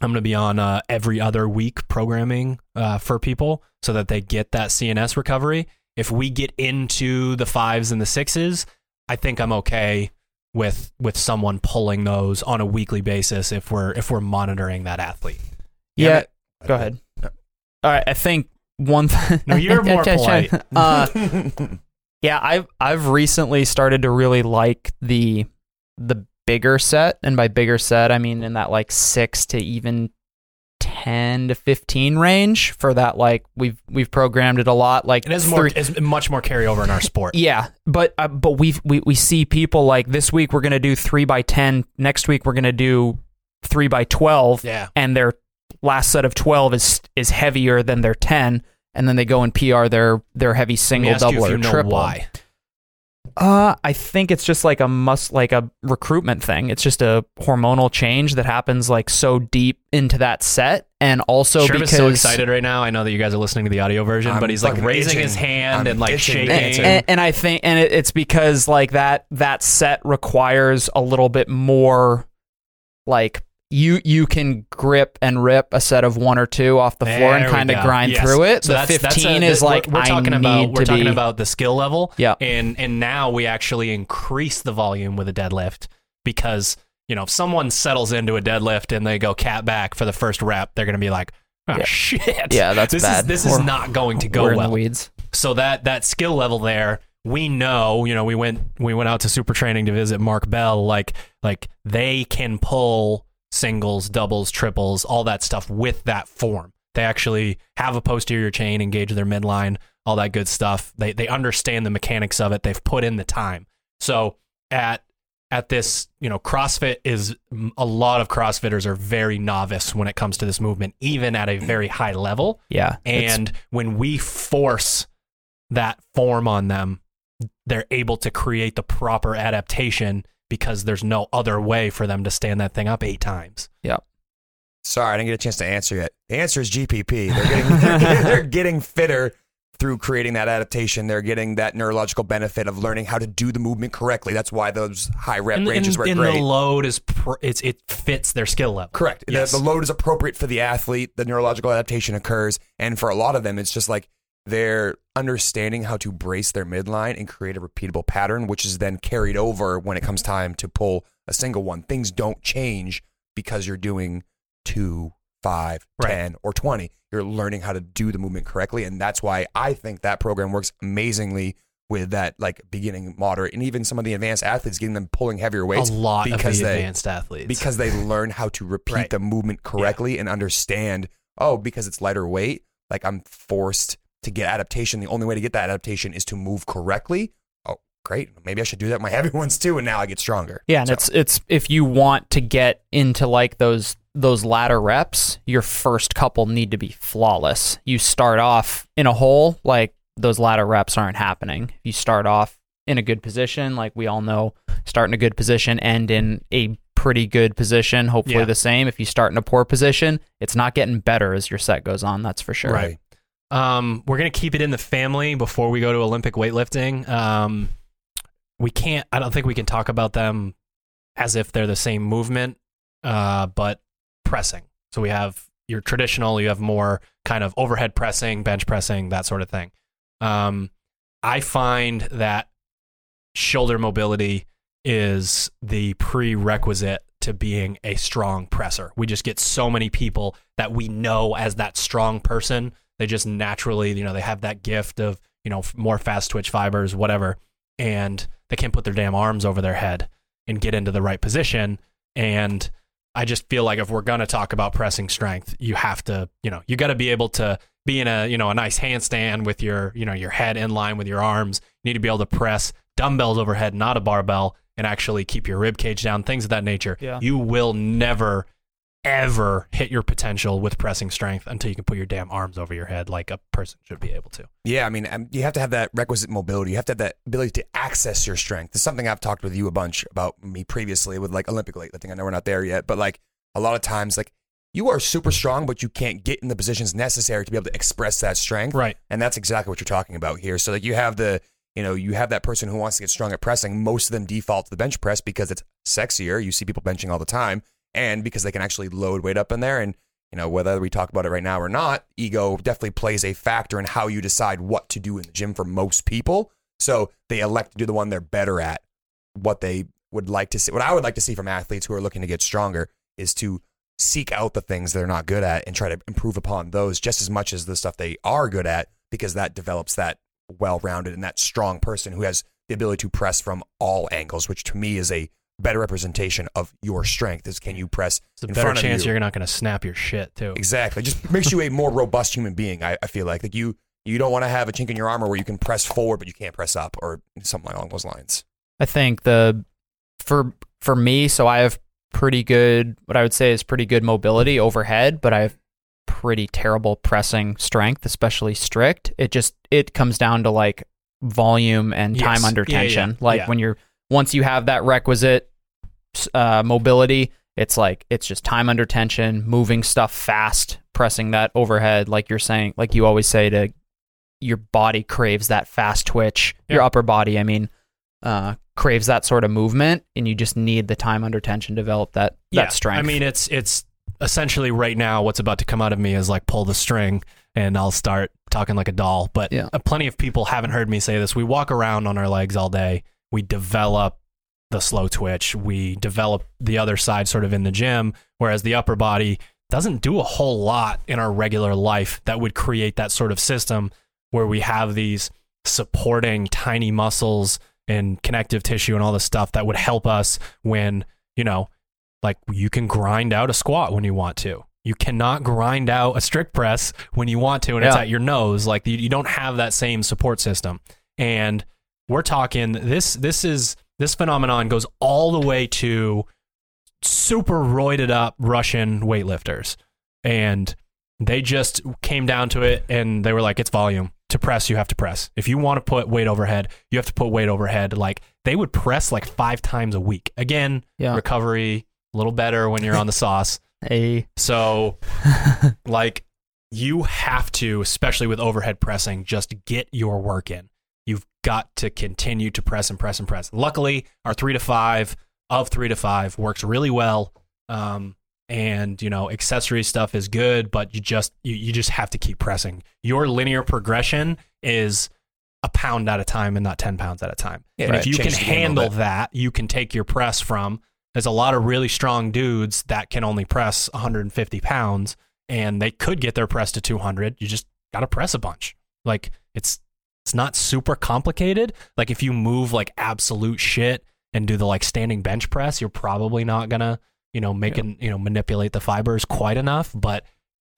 I'm going to be on uh, every other week programming uh, for people so that they get that CNS recovery. If we get into the fives and the sixes, I think I'm okay with with someone pulling those on a weekly basis if we're if we're monitoring that athlete. Yeah. Go ahead. All right. I think one. Th- No, you're more polite. uh, yeah, I've I've recently started to really like the the bigger set, and by bigger set, I mean in that like six to even ten to fifteen range. For that, like we've we've programmed it a lot. Like It is more is much more carryover in our sport. yeah, but uh, but we we we see people like this week we're gonna do three by ten. Next week we're gonna do three by twelve Yeah. and their last set of 12 is is heavier than their 10 and then they go and PR their their heavy Let me single ask you double if you or know triple. why. Uh I think it's just like a must like a recruitment thing. It's just a hormonal change that happens like so deep into that set and also Sherb because is so excited right now. I know that you guys are listening to the audio version, I'm but he's like raising itching. his hand I'm and like shaking. and, and, and I think and it, it's because like that that set requires a little bit more like you you can grip and rip a set of one or two off the floor There and kind of grind Yes. through it. So the that's- that's 15 a- is we're- like we're, talking I about we're to talking be, about the skill level. Yeah. And and now we actually increase the volume with a deadlift because you know if someone settles into a deadlift and they go cat back for the first rep, they're gonna be like, oh Yeah. shit. Yeah, that's this bad. Is, this is We're- not going to go we're in well. the weeds. so that that skill level there we know you know we went we went out to super training to visit mark bell like like they can pull singles doubles triples all that stuff with that form. They actually have a posterior chain engage their midline all that good stuff. They they understand the mechanics of it. They've put in the time. So at at this you know crossfit is a lot of crossfitters are very novice when it comes to this movement even at a very high level. Yeah. and when we force that form on them, they're able to create the proper adaptation because there's no other way for them to stand that thing up eight times. Yep. Sorry, I didn't get a chance to answer yet. The answer is GPP. They're getting, they're, getting, they're getting fitter through creating that adaptation. They're getting that neurological benefit of learning how to do the movement correctly. That's why those high rep And, ranges and- were and great. the load is pr- it's it fits their skill level. Correct. The- Yes. The, load is appropriate for the athlete. The neurological adaptation occurs, and for a lot of them, it's just like they're understanding how to brace their midline and create a repeatable pattern, which is then carried over when it comes time to pull a single one. Things don't change because you're doing two, five, Right. ten, or twenty. You're learning how to do the movement correctly, and that's why I think that program works amazingly with that like beginning, moderate, and even some of the advanced athletes, getting them pulling heavier weights a lot because of the they- advanced athletes. because they learn how to repeat Right. the movement correctly and understand oh because it's lighter weight like i'm forced to get adaptation the only way to get that adaptation is to move correctly oh great maybe i should do that with my heavy ones too and now i get stronger Yeah, and So, it's it's if you want to get into like those those latter reps, your first couple need to be flawless. You start off in a hole, like those latter reps aren't happening. You start off in a good position. Like we all know, start in a good position, end in a pretty good position. Hopefully Yeah. the same. If you start in a poor position, it's not getting better as your set goes on. That's for sure. Right. Um, we're gonna keep it in the family before we go to Olympic weightlifting. Um, we can't. I don't think we can talk about them as if they're the same movement, uh, but pressing. So we have your traditional. You have more kind of overhead pressing, bench pressing, that sort of thing. Um, I find that shoulder mobility is the prerequisite to being a strong presser. We just get so many people that we know as that strong person. They just naturally, you know, they have that gift of, you know, more fast twitch fibers, whatever, and they can't put their damn arms over their head and get into the right position. And I just feel like if we're going to talk about pressing strength, you have to, you know, you got to be able to be in a, you know, a nice handstand with your, you know, your head in line with your arms. You need to be able to press dumbbells overhead, not a barbell, and actually keep your rib cage down, things of that nature. Yeah. You will never, ever hit your potential with pressing strength until you can put your damn arms over your head like a person should be able to. Yeah, I mean, um, you have to have that requisite mobility. You have to have that ability to access your strength. It's something I've talked with you a bunch about me previously with like Olympic weightlifting. I know we're not there yet, but like a lot of times, like you are super strong, but you can't get in the positions necessary to be able to express that strength. Right. And that's exactly what you're talking about here. So like you have the, you know, you have that person who wants to get strong at pressing. Most of them default to the bench press because it's sexier. You see people benching all the time, and because they can actually load weight up in there. And you know, whether we talk about it right now or not, ego definitely plays a factor in how you decide what to do in the gym for most people. So they elect to do the one they're better at. What they would like to see, what I would like to see from athletes who are looking to get stronger is to seek out the things they're not good at and try to improve upon those just as much as the stuff they are good at because that develops that well-rounded and that strong person who has the ability to press from all angles which to me is a better representation of your strength is can you press It's a in better front of chance you. you're not going to snap your shit too. exactly just makes you a more robust human being I, I feel like like you you don't want to have a chink in your armor where you can press forward but you can't press up or something along those lines I think the for for me, so I have pretty good what I would say is pretty good mobility overhead, but I have pretty terrible pressing strength, especially strict. It just it comes down to like volume and Yes. time under Yeah, yeah, tension. Like yeah. when you're once you have that requisite uh, mobility, it's like it's just time under tension, moving stuff fast, pressing that overhead, like you're saying, like you always say to your body craves that fast twitch. Your upper body, I mean, uh, craves that sort of movement, and you just need the time under tension to develop that that strength. I mean, it's it's essentially right now what's about to come out of me is like pull the string and I'll start talking like a doll. But Yeah. uh, plenty of people haven't heard me say this. We walk around on our legs all day. We develop the slow twitch. We develop the other side sort of in the gym, whereas the upper body doesn't do a whole lot in our regular life that would create that sort of system where we have these supporting tiny muscles and connective tissue and all this stuff that would help us when, you know, like you can grind out a squat when you want to. You cannot grind out a strict press when you want to and it's at your nose. Like you, you don't have that same support system. And we're talking this this is this phenomenon goes all the way to super roided up Russian weightlifters. And they just came down to it and they were like, it's volume. To press, you have to press. If you want to put weight overhead, you have to put weight overhead. Like they would press like five times a week. Again, yeah, recovery, a little better when you're on the sauce. So, like, you have to, especially with overhead pressing, just get your work in. Got to continue to press and press and press. Luckily, our three to five of three to five works really well. Um, and you know, accessory stuff is good, but you just you, you just have to keep pressing. Your linear progression is a pound at a time and not ten pounds at a time. Yeah, and right. if you can Change the game a little handle that, you can take your press from. There's a lot of really strong dudes that can only press 150 pounds, and they could get their press to 200. You just got to press a bunch. Like it's it's not super complicated. Like if you move like absolute shit and do the like standing bench press, you're probably not gonna you know make it you know manipulate the fibers quite enough. But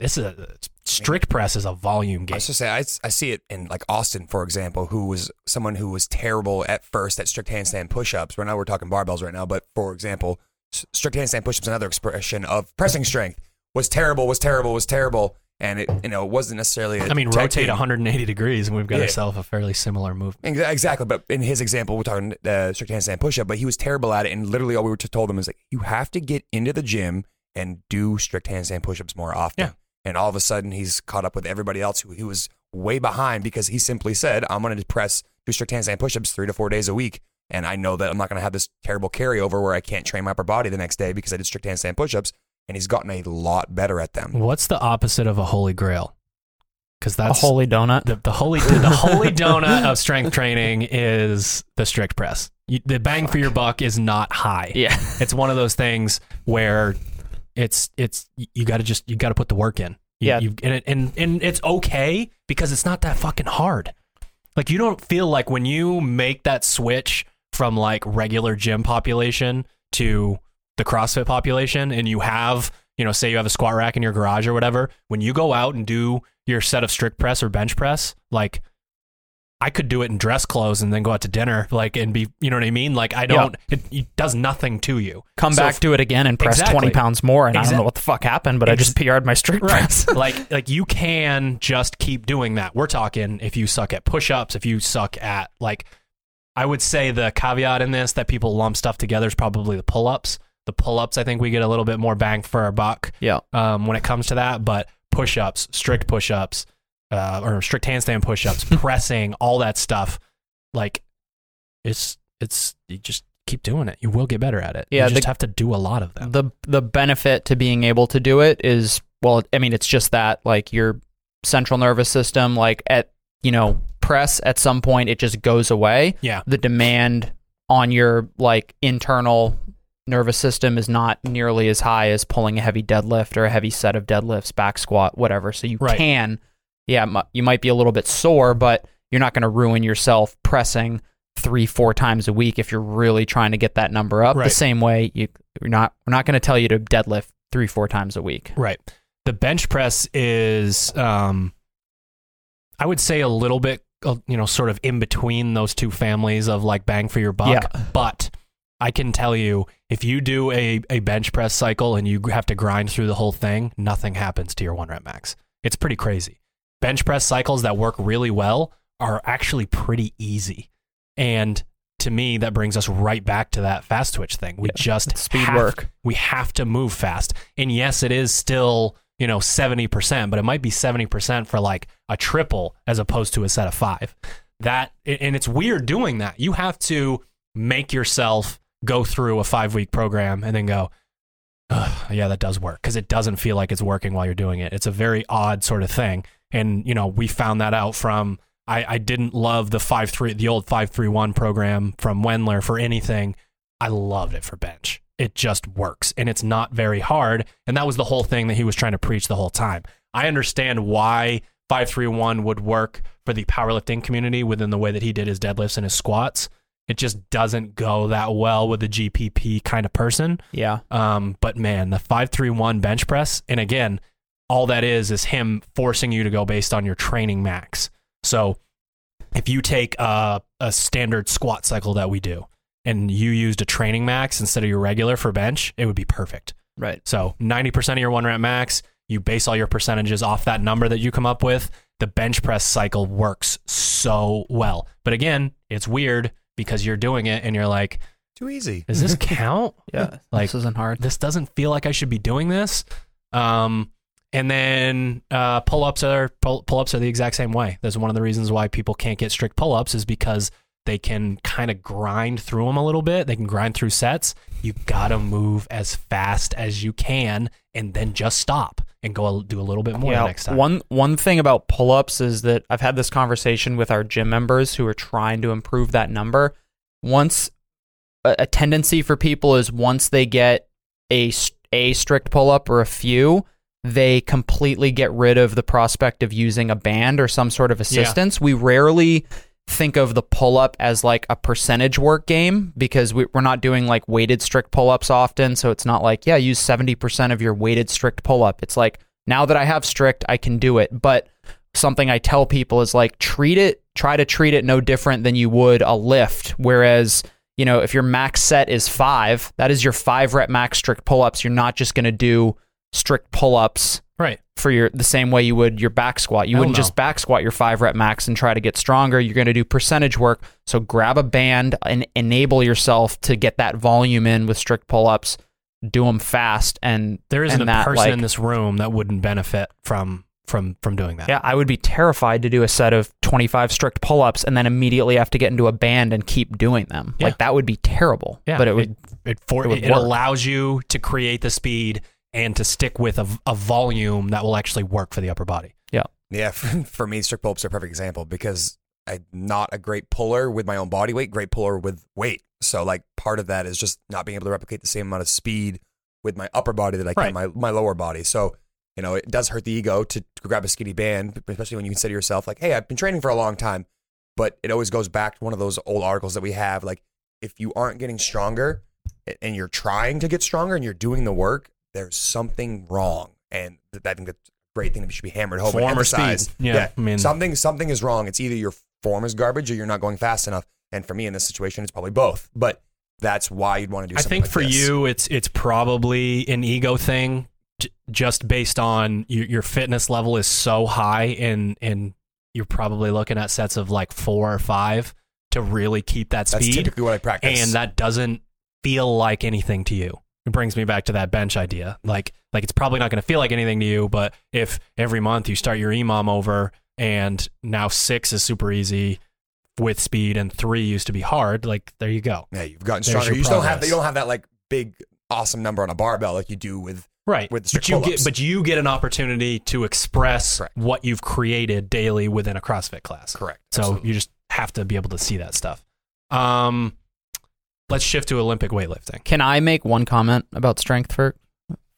this is a strict press is a volume I game. was just say I, I see it in like Austin, for example, who was someone who was terrible at first at strict handstand push-ups. Right now we're talking barbells right now, but for example, strict handstand push-ups, another expression of pressing strength, was terrible, was terrible, was terrible, and it you know it wasn't necessarily. I I mean, rotate 180 degrees, and we've got Yeah. ourselves a fairly similar movement. Exactly, but in his example, we're talking uh, strict handstand push-up, but he was terrible at it, and literally all we were told him is like, you have to get into the gym and do strict handstand push-ups more often. Yeah. And all of a sudden, he's caught up with everybody else who, who was way behind because he simply said, "I'm going to press do strict handstand push-ups three to four days a week." And I know that I'm not going to have this terrible carryover where I can't train my upper body the next day because I did strict handstand push-ups. And he's gotten a lot better at them. What's the opposite of a holy grail? Because A that's holy donut. the, the holy the holy donut of strength training is the strict press. You, the bang for your buck is not high. yeah. It's one of those things where it's it's you got to just you got to put the work in. You, Yeah. you, and, it, and and it's okay because it's not that fucking hard. Like you don't feel like when you make that switch from like regular gym population to the CrossFit population, and you have you know say you have a squat rack in your garage or whatever. When you go out and do your set of strict press or bench press, like I could do it in dress clothes and then go out to dinner, like and be, you know what I mean? Like I don't, it, it does nothing to you. Come So back if- to it again and press Exactly. 20 pounds more. And I don't know what the fuck happened, but I just PR'd my strict press. like like you can just keep doing that. We're talking if you suck at push-ups, if you suck at like I would say the caveat in this that people lump stuff together is probably the pull-ups. The pull-ups, I think we get a little bit more bang for our buck yeah. um, when it comes to that. But push-ups, strict push-ups, uh, or strict handstand push-ups, pressing, all that stuff, like it's it's you just keep doing it. You will get better at it. Yeah, you just the- have to do a lot of them. The the benefit to being able to do it is well, I mean, it's just that like your central nervous system, like at you know press at some point, it just goes away. yeah, The demand on your like internal nervous system is not nearly as high as pulling a heavy deadlift or a heavy set of deadlifts, back squat, whatever. So you Right. can, yeah, mu- you might be a little bit sore, but you're not going to ruin yourself pressing three, four times a week if you're really trying to get that number up. Right. The same way you, you're not, we're not going to tell you to deadlift three, four times a week. Right. The bench press is, um, I would say, a little bit, you know, sort of in between those two families of like bang for your buck. Yeah. But I can tell you, if you do a, a bench press cycle and you have to grind through the whole thing, nothing happens to your one rep max. It's pretty crazy. Bench press cycles that work really well are actually pretty easy. And to me, that brings us right back to that fast twitch thing. We Yeah, just it's speed have- work. We have to move fast. And yes, it is still, you know, 70%, but it might be 70% for like a triple as opposed to a set of five. That, and it's weird doing that. You have to make yourself go through a five week program and then go, "Ugh, yeah, that does work because it doesn't feel like it's working while you're doing it. It's a very odd sort of thing. And, you know, we found that out from, I, I didn't love the five three, the old 531 program from Wendler for anything. I loved it for bench. It just works and it's not very hard. And that was the whole thing that he was trying to preach the whole time. I understand why 531 would work for the powerlifting community within the way that he did his deadlifts and his squats. It just doesn't go that well with the GPP kind of person. Yeah. Um, but man, the 531 bench press, and again, all that is is him forcing you to go based on your training max. So if you take a, a standard squat cycle that we do and you used a training max instead of your regular for bench, it would be perfect. Right. So 90% of your one rep max, you base all your percentages off that number that you come up with. The bench press cycle works so well. But again, it's weird because you're doing it and you're like, Too easy. does this count? Yeah. Like, this isn't hard. this doesn't feel like I should be doing this. Um, and then uh, pull ups are pull ups are the exact same way. That's one of the reasons why people can't get strict pull ups is because they can kind of grind through them a little bit. They can grind through sets. You gotta move as fast as you can, and then just stop and go do a little bit more the next time. One one thing about pull-ups is that I've had this conversation with our gym members who are trying to improve that number. Once a, a tendency for people is once they get a a strict pull-up or a few, they completely get rid of the prospect of using a band or some sort of assistance. We rarely think of the pull-up as like a percentage work game because we, we're not doing like weighted strict pull-ups often. So it's not like yeah use 70% of your weighted strict pull-up. It's like now that i have strict i can do it. But something i tell people is like treat it try to treat it no different than you would a lift. Whereas you know if your max set is five that is your five rep max strict pull-ups you're not just going to do strict pull-ups Right. for your the same way you would your back squat. You Hell wouldn't no. just back squat your five rep max and try to get stronger. You're going to do percentage work. So grab a band and enable yourself to get that volume in with strict pull ups. Do them fast and There isn't and a that, person like- in this room that wouldn't benefit from from from doing that. Yeah, I would be terrified to do a set of 25 strict pull ups and then immediately have to get into a band and keep doing them. Yeah. Like that would be terrible. Yeah, but it would. it for, it it, would it allows you to create the speed and to stick with a, a volume that will actually work for the upper body. Yeah, for, for me, strict pull-ups are a perfect example because I'm not a great puller with my own body weight, great puller with weight. So like part of that is just not being able to replicate the same amount of speed with my upper body that I can Right. my my lower body. So you know, it does hurt the ego to, to grab a skinny band, especially when you consider yourself like, hey, I've been training for a long time. But it always goes back to one of those old articles that we have. Like, if you aren't getting stronger and you're trying to get stronger and you're doing the work, there's something wrong. And th- I think that's a great thing that should be hammered home. Form or speed. emphasized. Yeah, I mean- something something is wrong. It's either your form is garbage or you're not going fast enough. And for me in this situation, it's probably both. But that's why you'd want to do. Something. I think like for this. you, it's it's probably an ego thing, j- just based on your, your fitness level is so high, and and you're probably looking at sets of like four or five to really keep that that's speed, typically what I practice. and that doesn't feel like anything to you. It brings me back to that bench idea. Like like it's probably not going to feel like anything to you, but if every month you start your EMOM over, and now six is super easy with speed, and three used to be hard, like there you go. yeah, you've gotten stronger. You don't have you don't have that like big awesome number on a barbell like you do with right with but you pull-ups. get but you get an opportunity to express Correct. what you've created daily within a crossfit class correct. so Absolutely. you just have to be able to see that stuff um let's shift to olympic weightlifting Can I make one comment about strength for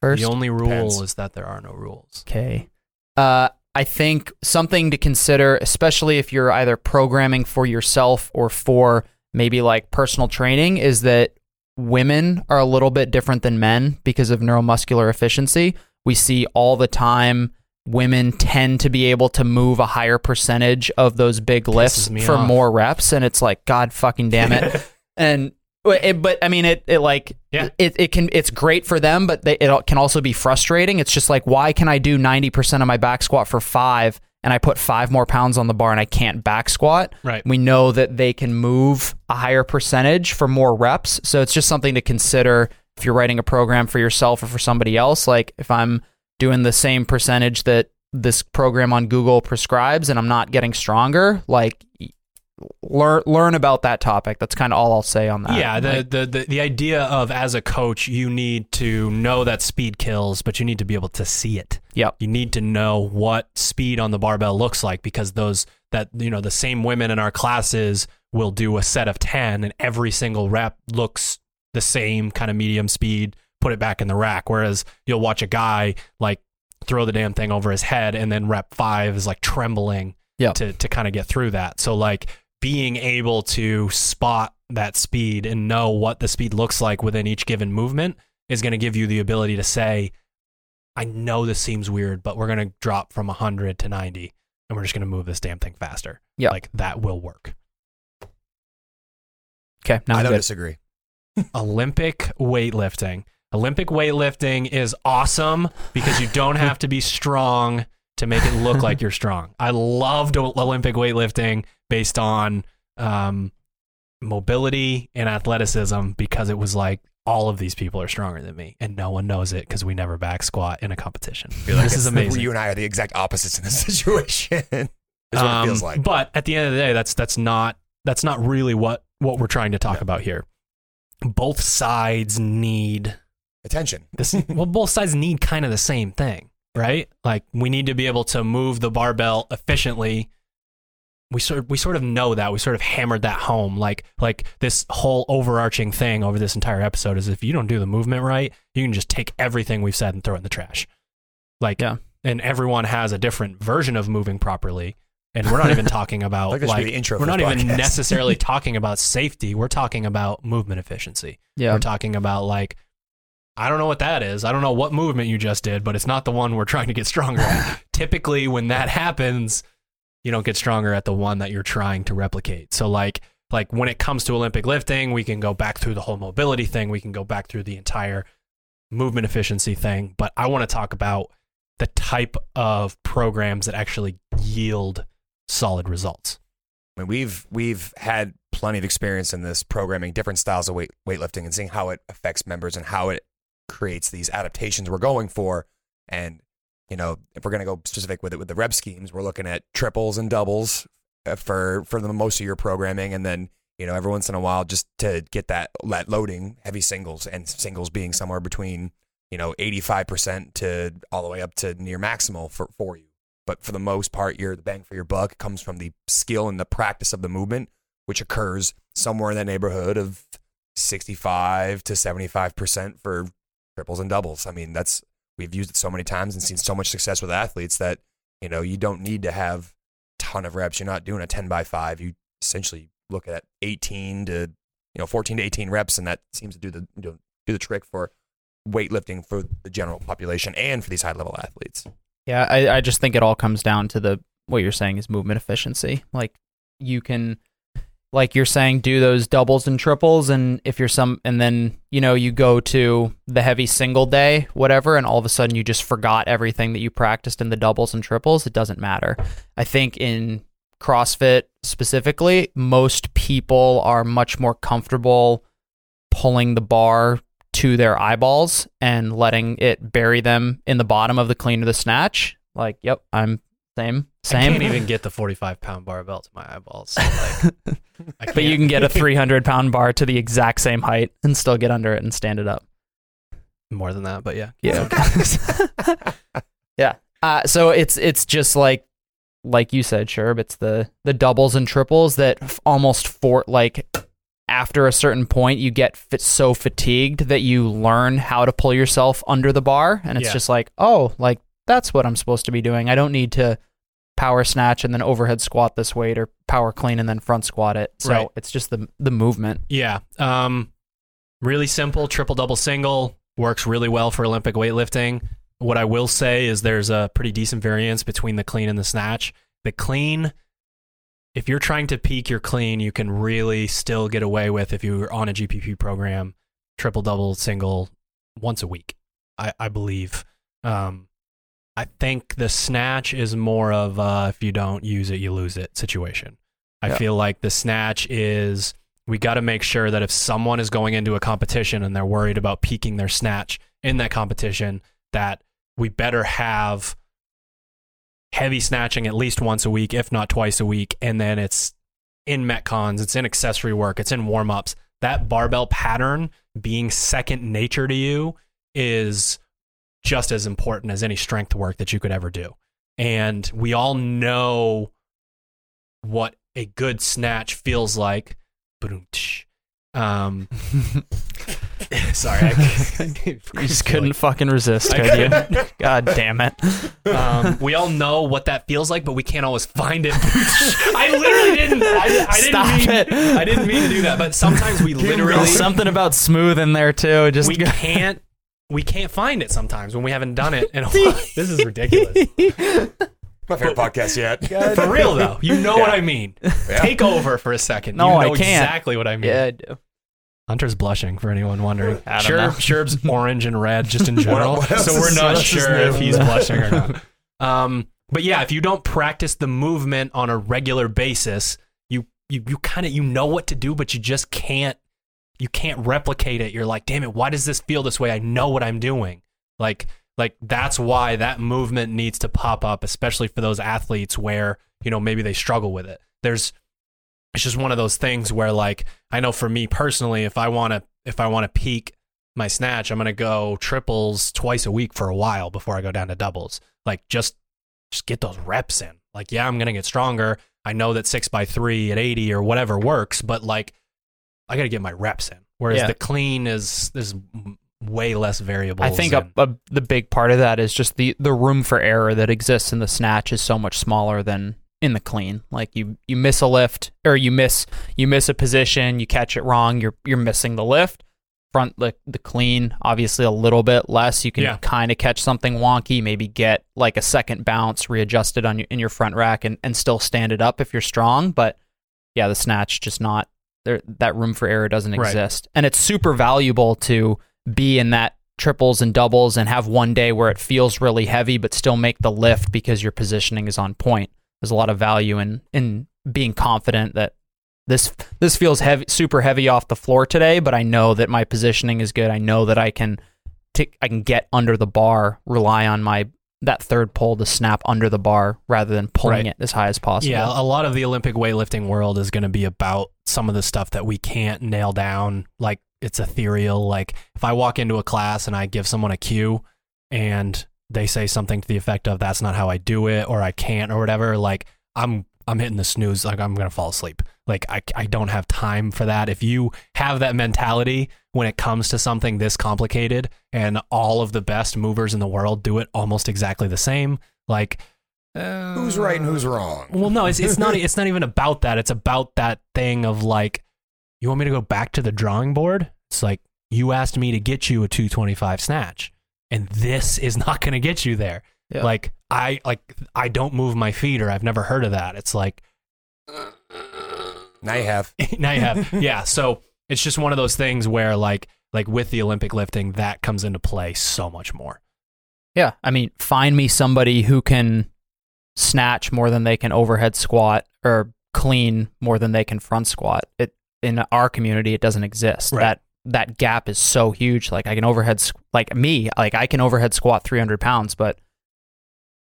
first? the only rule Depends. is that there are no rules Okay. Uh, I think something to consider, especially if you're either programming for yourself or for maybe like personal training, is that women are a little bit different than men because of neuromuscular efficiency. We see all the time women tend to be able to move a higher percentage of those big lifts for off. more reps, and it's like, God fucking damn it. and but it, but I mean it, it like Yeah. it, it can it's great for them but they, it can also be frustrating. It's just like why can I do 90% of my back squat for 5 and I put 5 more pounds on the bar and I can't back squat? Right. We know that they can move a higher percentage for more reps. So it's just something to consider if you're writing a program for yourself or for somebody else. Like if I'm doing the same percentage that this program on Google prescribes and I'm not getting stronger like learn learn about that topic. That's kind of all I'll say on that. Yeah the, Like, the, the the idea of as a coach you need to know that speed kills but you need to be able to see it. Yep. you need to know what speed on the barbell looks like because those that you know the same women in our classes will do a set of 10 and every single rep looks the same kind of medium speed put it back in the rack. Whereas you'll watch a guy like throw the damn thing over his head and then rep 5 is like trembling Yep. to to kind of get through that. So like being able to spot that speed and know what the speed looks like within each given movement is going to give you the ability to say I know this seems weird, but we're going to drop from 100 to 90 and we're just going to move this damn thing faster. Yeah. Like that will work. okay now I don't good. disagree. Olympic weightlifting. Olympic weightlifting is awesome because you don't have to be strong to make it look like you're strong. I loved Olympic weightlifting based on um, mobility and athleticism because it was like all of these people are stronger than me and no one knows it because we never back squat in a competition. Like this is amazing. You and I are the exact opposites in this situation. is what it feels Um, like. But at the end of the day, that's that's not that's not really what what we're trying to talk about here. Both sides need Attention. this. well, both sides need kind of the same thing, right? Like we need to be able to move the barbell efficiently. We sort we sort of know that we sort of hammered that home. Like like this whole overarching thing over this entire episode is if you don't do the movement right, you can just take everything we've said and throw it in the trash. Like Yeah. and everyone has a different version of moving properly. And we're not even talking about Like this should be like the intro we're not this even podcast. necessarily talking about safety. We're talking about movement efficiency. yeah We're talking about like I don't know what that is. I don't know what movement you just did, but it's not the one we're trying to get stronger at. Typically when that happens, you don't get stronger at the one that you're trying to replicate. So like like when it comes to Olympic lifting, we can go back through the whole mobility thing. We can go back through the entire movement efficiency thing, but I want to talk about the type of programs that actually yield solid results. I mean, we've we've had plenty of experience in this programming different styles of weight weightlifting and seeing how it affects members and how it creates these adaptations we're going for. And you know, if we're going to go specific with it with the rep schemes, we're looking at triples and doubles uh, for for the most of your programming, and then you know every once in a while just to get that that loading heavy singles and singles being somewhere between you know 85% to all the way up to near maximal for for you. But for the most part, your the bang for your buck comes from the skill and the practice of the movement, which occurs somewhere in the neighborhood of 65 to 75% for triples and doubles. I mean, that's we've used it so many times and seen so much success with athletes that you know you don't need to have a ton of reps. You're not doing a 10 by 5. You essentially look at 18 to you know 14 to 18 reps, and that seems to do the do, do the trick for weightlifting for the general population and for these high level athletes. Yeah, I, I just think it all comes down to the what you're saying is movement efficiency. Like you can like you're saying do those doubles and triples and if you're some and then you know you go to the heavy single day whatever and all of a sudden you just forgot everything that you practiced in the doubles and triples it doesn't matter. I think in crossfit specifically most people are much more comfortable pulling the bar to their eyeballs and letting it bury them in the bottom of the clean or the snatch. Like yep i'm same I same can't even get the 45 pound barbell to my eyeballs. So like, But you can't- can get a 300 pound bar to the exact same height and still get under it and stand it up. more than that, but yeah. Yeah. yeah. Uh, so it's it's just like like you said, Sherb. It's the the doubles and triples that f- almost for like after a certain point you get fit so fatigued that you learn how to pull yourself under the bar, and it's Yeah. just like oh, like that's what I'm supposed to be doing. I don't need to power snatch and then overhead squat this weight or power clean and then front squat it. So Right. it's just the the movement. Yeah. Um, really simple triple double single works really well for Olympic weightlifting. What I will say is there's a pretty decent variance between the clean and the snatch. The clean, if you're trying to peak your clean, you can really still get away with if you're on a GPP program, triple double single once a week. I, I believe. Um, I think the snatch is more of uh, if you don't use it, you lose it situation. I Yeah. feel like the snatch is we got to make sure that if someone is going into a competition and they're worried about peaking their snatch in that competition, that we better have heavy snatching at least once a week, if not twice a week, and then it's in metcons, it's in accessory work, it's in warm ups. That barbell pattern being second nature to you is just as important as any strength work that you could ever do. And we all know what a good snatch feels like. Ba-dum-tsh. Um, sorry, I, You just couldn't fucking resist, could you? God damn it. Um, we all know what that feels like, but we can't always find it. I literally didn't. I, I didn't Stop mean, it. I didn't mean to do that, but sometimes we literally There's something about smooth in there too. Just we can't we can't find it sometimes when we haven't done it. And this is ridiculous. My favorite podcast yet. For real though, you know what I mean. Yeah. Take over for a second. No, you I know can't. exactly what I mean. yeah, I do. Hunter's blushing for anyone wondering. I don't Sherb. Sherb's orange and red just in general. what else so we're not is sure if he's blushing or not. Um, but yeah, if you don't practice the movement on a regular basis, you you you kind of you know what to do, but you just can't you can't replicate it. You're like, damn it, why does this feel this way? I know what I'm doing. Like like that's why that movement needs to pop up, especially for those athletes where you know maybe they struggle with it. There's it's just one of those things where like I know for me personally, if I want to if I want to peak my snatch, I'm gonna go triples twice a week for a while before I go down to doubles. Like just just get those reps in. Like yeah, I'm gonna get stronger. I know that six by three at 80 or whatever works, but like I gotta get my reps in. Whereas Yeah. the clean is there's way less variables. I think a, a, the big part of that is just the the room for error that exists in the snatch is so much smaller than in the clean. Like you you miss a lift or you miss you miss a position, you catch it wrong, you're you're missing the lift. Front the the clean, obviously a little bit less. You can Yeah. kind of catch something wonky, maybe get like a second bounce readjusted on your in your front rack and, and still stand it up if you're strong. But yeah, the snatch just not there. That room for error doesn't Right. exist, and it's super valuable to be in that triples and doubles and have one day where it feels really heavy but still make the lift because your positioning is on point. There's a lot of value in in being confident that this this feels heavy super heavy off the floor today, but I know that my positioning is good. I know that I can t- I can get under the bar, rely on my that third pull to snap under the bar rather than pulling Right. it as high as possible. Yeah, a lot of the Olympic weightlifting world is going to be about some of the stuff that we can't nail down. Like it's ethereal. Like if I walk into a class and I give someone a cue and they say something to the effect of "That's not how I do it" or "I can't" or whatever, like I'm I'm hitting the snooze. Like I'm gonna fall asleep. Like I I don't have time for that. If you have that mentality when it comes to something this complicated and all of the best movers in the world do it almost exactly the same, like. Uh, Who's right and who's wrong? well, no, it's it's not it's not even about that. It's about that thing of like, you want me to go back to the drawing board? It's like you asked me to get you a 225 snatch, and this is not going to get you there. Yeah. Like I like I don't move my feet, or I've never heard of that. It's like Now you have. now you have yeah. So it's just one of those things where like like with the Olympic lifting, that comes into play so much more. Yeah, I mean, find me somebody who can snatch more than they can overhead squat or clean more than they can front squat. It in our community, it doesn't exist. Right. That that gap is so huge. Like I can overhead, like me, like I can overhead squat 300 pounds, but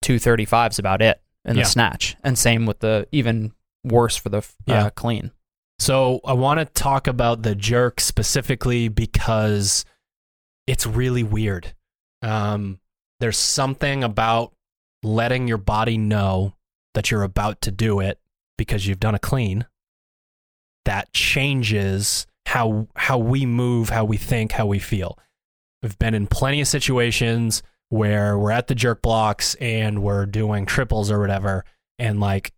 235 is about it in Yeah. the snatch. And same with the even worse for the uh, Yeah. clean. So I want to talk about the jerk specifically because it's really weird. Um, there's something about letting your body know that you're about to do it because you've done a clean that changes how how we move, how we think, how we feel. We've been in plenty of situations where we're at the jerk blocks and we're doing triples or whatever, and like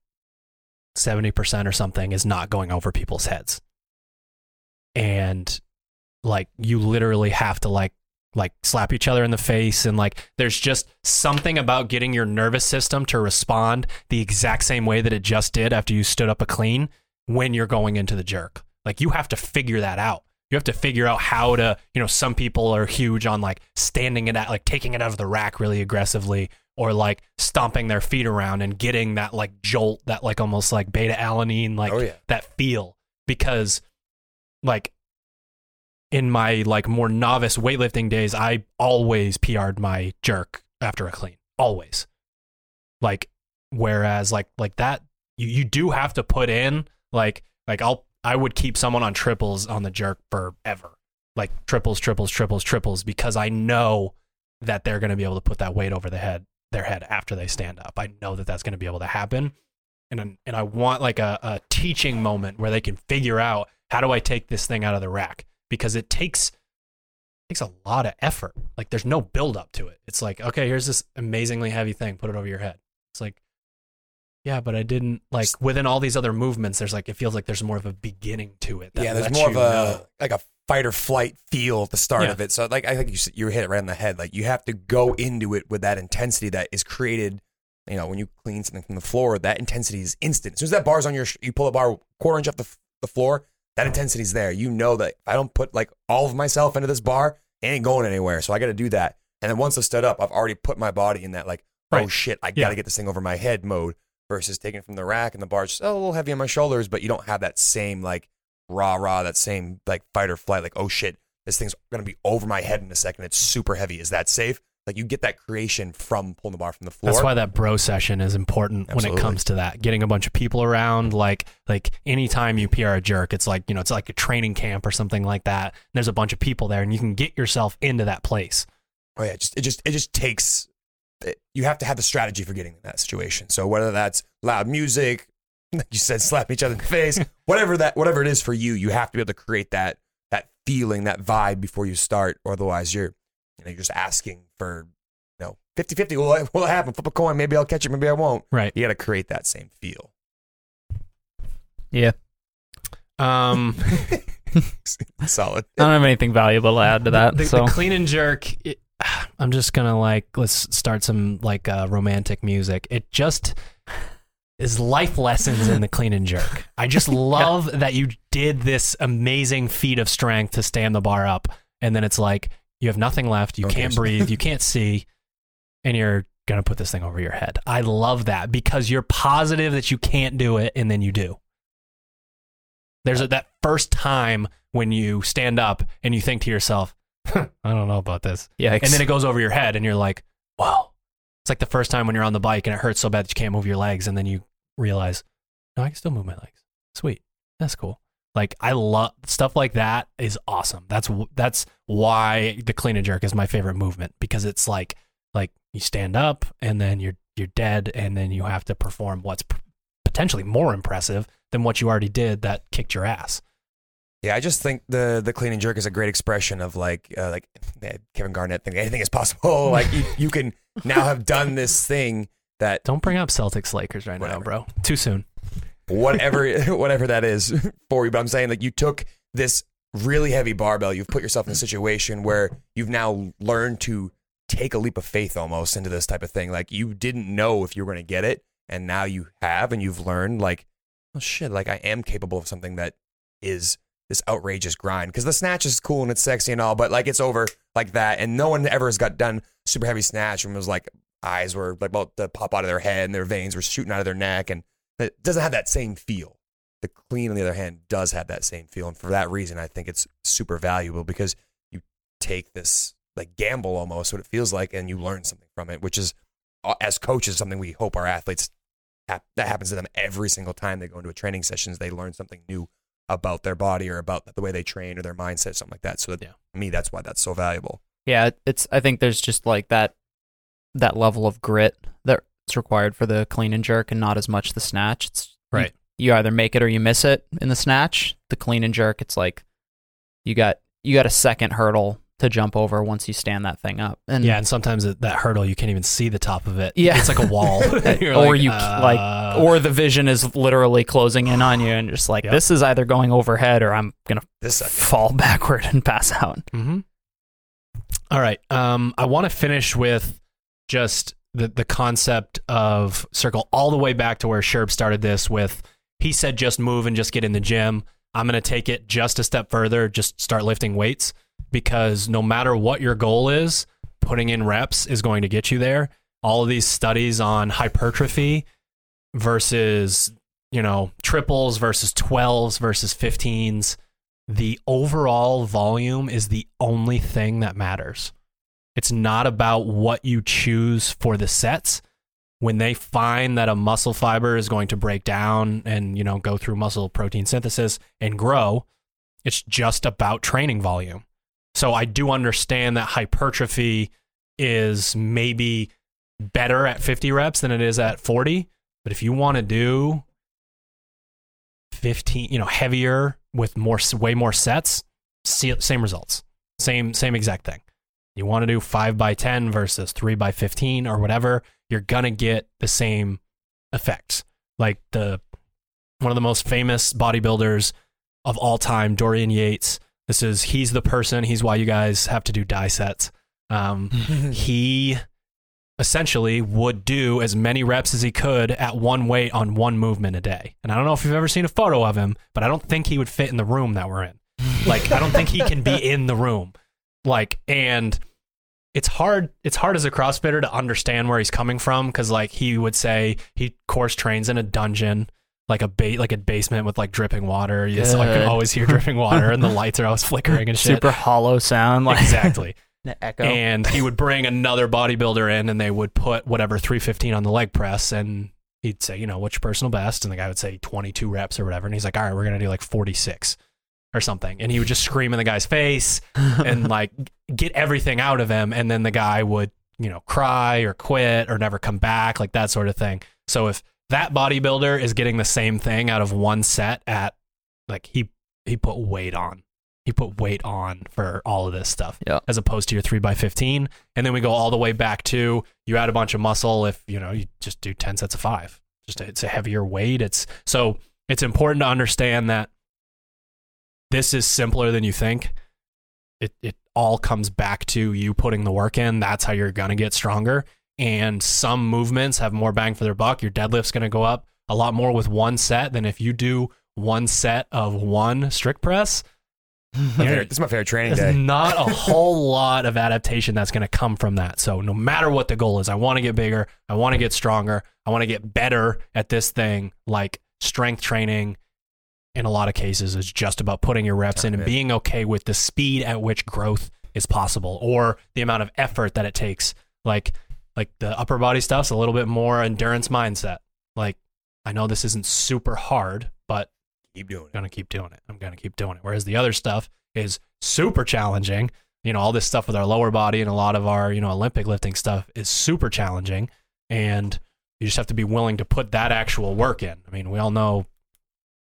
70% or something is not going over people's heads. And like you literally have to like like slap each other in the face and like there's just something about getting your nervous system to respond the exact same way that it just did after you stood up a clean when you're going into the jerk. Like you have to figure that out. You have to figure out how to, you know, some people are huge on like standing it at like taking it out of the rack really aggressively or like stomping their feet around and getting that like jolt, that like almost like beta alanine, like Oh, yeah. that feel. Because like in my like more novice weightlifting days, I always PR'd my jerk after a clean. Always. Like whereas like like that you, you do have to put in like like I'll I would keep someone on triples on the jerk forever. Like triples, triples, triples, triples, because I know that they're gonna be able to put that weight over the head their head after they stand up. I know that that's gonna be able to happen. And and I want like a, a teaching moment where they can figure out how do I take this thing out of the rack? Because it takes takes a lot of effort. Like there's no build up to it. It's like, okay, here's this amazingly heavy thing, put it over your head. It's like, yeah, but I didn't like within all these other movements, there's like it feels like there's more of a beginning to it. that yeah, there's more of a know. like a fight or flight feel at the start Yeah. of it. So like I think you you hit it right on the head. Like you have to go into it with that intensity that is created. You know, when you clean something from the floor, that intensity is instant. As soon as that bar's on your, you pull the bar quarter inch off the, the floor, that intensity's there. You know that I don't put like all of myself into this bar, it ain't going anywhere. So I got to do that. And then once I stood up, I've already put my body in that like, oh shit, I Yeah. got to get this thing over my head mode. Versus taking it from the rack and the bar's just oh, a little heavy on my shoulders, but you don't have that same like rah rah, that same like fight or flight, like, oh shit, this thing's gonna be over my head in a second. It's super heavy. Is that safe? Like you get that creation from pulling the bar from the floor. That's why that bro session is important when it comes to that. Getting a bunch of people around, like like anytime you PR a jerk, it's like you know it's like a training camp or something like that. There's a bunch of people there, and you can get yourself into that place. oh yeah, just it just it just takes it, you have to have a strategy for getting in that situation. So whether that's loud music, like you said, slap each other in the face, whatever that whatever it is for you, you have to be able to create that that feeling, that vibe before you start. Or otherwise you're you know, you're just asking for you know 50-50. Will it, will it happen? Flip a coin, maybe I'll catch it, maybe I won't. Right. You gotta create that same feel. Yeah. Um, Solid. I don't have anything valuable to add to that. the, so the clean and jerk. It, I'm just gonna like let's start some like uh, romantic music. It just is life lessons in the clean and jerk. I just love that you did this amazing feat of strength to stand the bar up, and then it's like You have nothing left. You Okay. can't breathe. You can't see, and you're gonna put this thing over your head. I love that because you're positive that you can't do it, and then you do. There's a, that first time when you stand up and you think to yourself, "I don't know about this," Yeah, and then it goes over your head, and you're like, "Wow!" It's like the first time when you're on the bike and it hurts so bad that you can't move your legs, and then you realize, "No, I can still move my legs. Sweet, that's cool." Like I love stuff like that is awesome. That's that's why the clean and jerk is my favorite movement because it's like like you stand up and then you're you're dead and then you have to perform what's p- potentially more impressive than what you already did that kicked your ass. Yeah, I just think the the clean and jerk is a great expression of like uh, like eh, Kevin Garnett think anything is possible. like you, you can now have done this thing that Don't bring up Celtics Lakers right now, bro. Too soon. whatever whatever that is for you. But I'm saying like you took this really heavy barbell, you've put yourself in a situation where you've now learned to take a leap of faith almost into this type of thing. Like you didn't know if you were going to get it, and now you have, and you've learned like, oh shit, like I am capable of something that is this outrageous grind. Because the snatch is cool and it's sexy and all, but like it's over like that, and no one ever has got done super heavy snatch and was like eyes were like about to pop out of their head and their veins were shooting out of their neck, and it doesn't have that same feel. The clean, on the other hand, does have that same feel, and for that reason, I think it's super valuable because you take this like gamble almost, what it feels like, and you learn something from it, which is uh, as coaches something we hope our athletes that happens to them every single time they go into a training sessions. They learn something new about their body or about the way they train or their mindset, something like that. So that, Yeah. to me, that's why that's so valuable. Yeah, it's. I think there's just like that that level of grit that's required for the clean and jerk, and not as much the snatch. It's you- Right. You, either make it or you miss it in the snatch. The clean and jerk, it's like you got you got a second hurdle to jump over once you stand that thing up. And Yeah, and sometimes it, that hurdle you can't even see the top of it. Yeah. it's like a wall. Or like, you uh, like, or the vision is literally closing in on you, and you're just like, Yep. this is either going overhead or I'm gonna This fall backward and pass out. Mm-hmm. All right. Um, I want to finish with just the the concept of circle all the way back to where Sherb started this with. He said, "Just move and just get in the gym." I'm going to take it just a step further. Just start lifting weights because no matter what your goal is, putting in reps is going to get you there. All of these studies on hypertrophy versus you know triples versus 12s versus 15s the overall volume is the only thing that matters. It's not about what you choose for the sets. When they find that a muscle fiber is going to break down and, you know, go through muscle protein synthesis and grow, it's just about training volume. So I do understand that hypertrophy is maybe better at 50 reps than it is at 40, but if you want to do 15, you know, heavier with more way more sets, same results. Same same exact thing. You want to do 5 by 10 versus 3 by 15 or whatever, you're going to get the same effects. Like the one of the most famous bodybuilders of all time, Dorian Yates. This is he's the person, he's why you guys have to do die sets. Um, he essentially would do as many reps as he could at one weight on one movement a day. And I don't know if you've ever seen a photo of him, but I don't think he would fit in the room that we're in. Like I don't think he can be in the room. Like and it's hard it's hard as a crossfitter to understand where he's coming from cuz like he would say he course trains in a dungeon like a bait like a basement with like dripping water. You I can always hear dripping water and the lights are always flickering and shit. Super hollow sound, like Exactly. the echo. and he would bring another bodybuilder in and they would put whatever 315 on the leg press and he'd say you know what's your personal best? And the guy would say 22 reps or whatever. And he's like all right we're gonna do like 46 or something. And he would just scream in the guy's face and like get everything out of him. And then the guy would you know cry or quit or never come back like that sort of thing. So if that bodybuilder is getting the same thing out of one set at like he he put weight on. He put weight on for all of this stuff Yeah. as opposed to your 3 by 15 and then we go all the way back to you add a bunch of muscle if you know you just do 10 sets of 5 just a, it's a heavier weight. It's so it's important to understand that this is simpler than you think. It it all comes back to you putting the work in. That's how you're going to get stronger and some movements have more bang for their buck your deadlift's going to go up a lot more with one set than if you do one set of one strict press This is my favorite training There's day. not a whole lot of adaptation that's going to come from that. So no matter what the goal is, I want to get bigger. I want to get stronger. I want to get better at this thing. Like strength training, in a lot of cases, is just about putting your reps in and being okay with the speed at which growth is possible or the amount of effort that it takes. Like like the upper body stuff's a little bit more endurance mindset. Like I know this isn't super hard, but Keep doing it. gonna keep doing it. I'm gonna keep doing it. Whereas the other stuff is super challenging. You know, all this stuff with our lower body and a lot of our, you know, Olympic lifting stuff is super challenging. And you just have to be willing to put that actual work in. I mean, we all know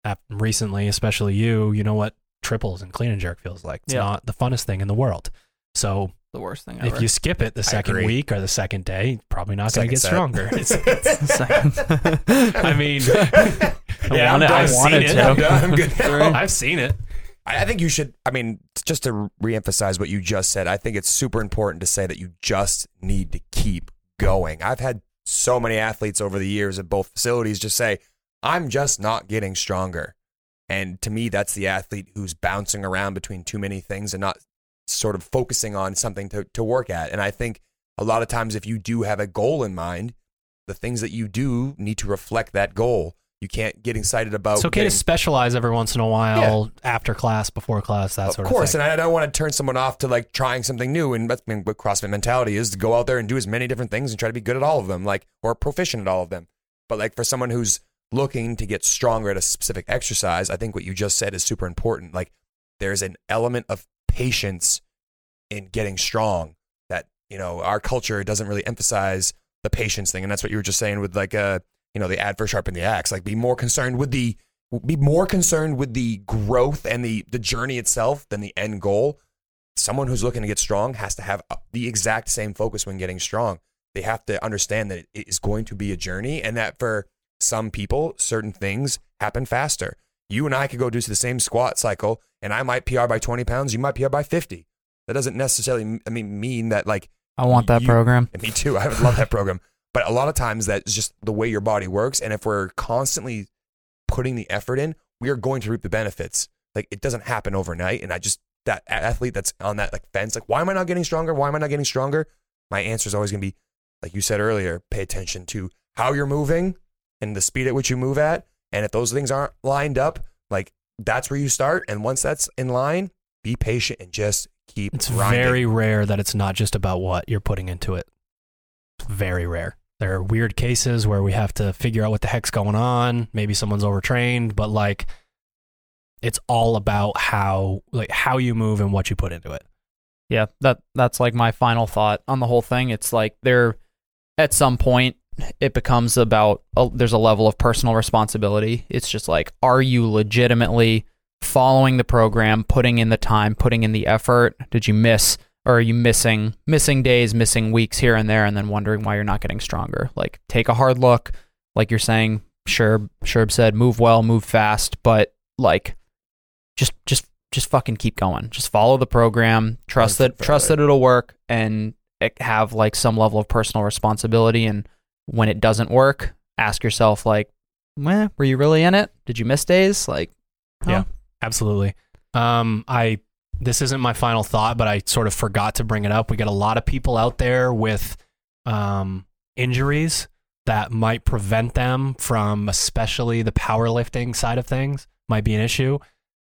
that recently, especially you, you know what triples and clean and jerk feels like. It's Yeah. not the funnest thing in the world. So The worst thing ever. if you skip it the second agree. week or the second day, probably not going to get set. stronger. I mean, I yeah, wanted- I'm- I I've seen wanted it. to. I'm done. I'm good. now. I've seen it. I I think you should. I mean, just to reemphasize what you just said, I think it's super important to say that you just need to keep going. I've had so many athletes over the years at both facilities just say, I'm just not getting stronger. And to me, that's the athlete who's bouncing around between too many things and not sort of focusing on something to, to work at. And I think a lot of times, if you do have a goal in mind, the things that you do need to reflect that goal. You can't get excited about. It's okay getting- to specialize every once in a while after class, before class, that sort of sort course, of thing. and I don't want to turn someone off to like trying something new. And that's I mean, what CrossFit mentality is to go out there and do as many different things and try to be good at all of them, like or proficient at all of them. But like for someone who's looking to get stronger at a specific exercise, I think what you just said is super important. Like there's an element of patience in getting strong that you know our culture doesn't really emphasize the patience thing, and that's what you were just saying with like uh you know the ad for sharpen the axe. Like be more concerned with the be more concerned with the growth and the the journey itself than the end goal. Someone who's looking to get strong has to have uh, the exact same focus when getting strong. They have to understand that it is going to be a journey and that for some people, certain things happen faster. You and I could go do the same squat cycle and I might PR by 20 pounds, you might PR by 50. That doesn't necessarily I mean mean that like I want that you- program. me too. I would love that program. But a lot of times that's just the way your body works. And if we're constantly putting the effort in, we are going to reap the benefits. Like it doesn't happen overnight. And I just that athlete that's on that like fence, like why am I not getting stronger? Why am I not getting stronger? My answer is always gonna be, like you said earlier, pay attention to how you're moving and the speed at which you move at. And if those things aren't lined up, like that's where you start. And once that's in line, be patient and just keep It's grinding. very rare that it's not just about what you're putting into it. Very rare. There are weird cases where we have to figure out what the heck's going on. Maybe someone's overtrained, but like it's all about how like how you move and what you put into it. Yeah, that that's like my final thought on the whole thing. It's like there, at some point, it becomes about a, there's a level of personal responsibility. It's just like, are you legitimately following the program, putting in the time, putting in the effort? Did you miss, or are you missing missing days, missing weeks here and there, and then wondering why you're not getting stronger? Like, take a hard look. Like you're saying, Sherb Sherb said, move well, move fast, but like, just just just fucking keep going. Just follow the program. Trust that trust that it'll work and eh, have like some level of personal responsibility. And when it doesn't work, ask yourself like, "Meh, were you really in it? Did you miss days?" Like, Yeah. Absolutely. Um, I this isn't my final thought, but I sort of forgot to bring it up. We got a lot of people out there with um, injuries that might prevent them from, especially the powerlifting side of things, might be an issue.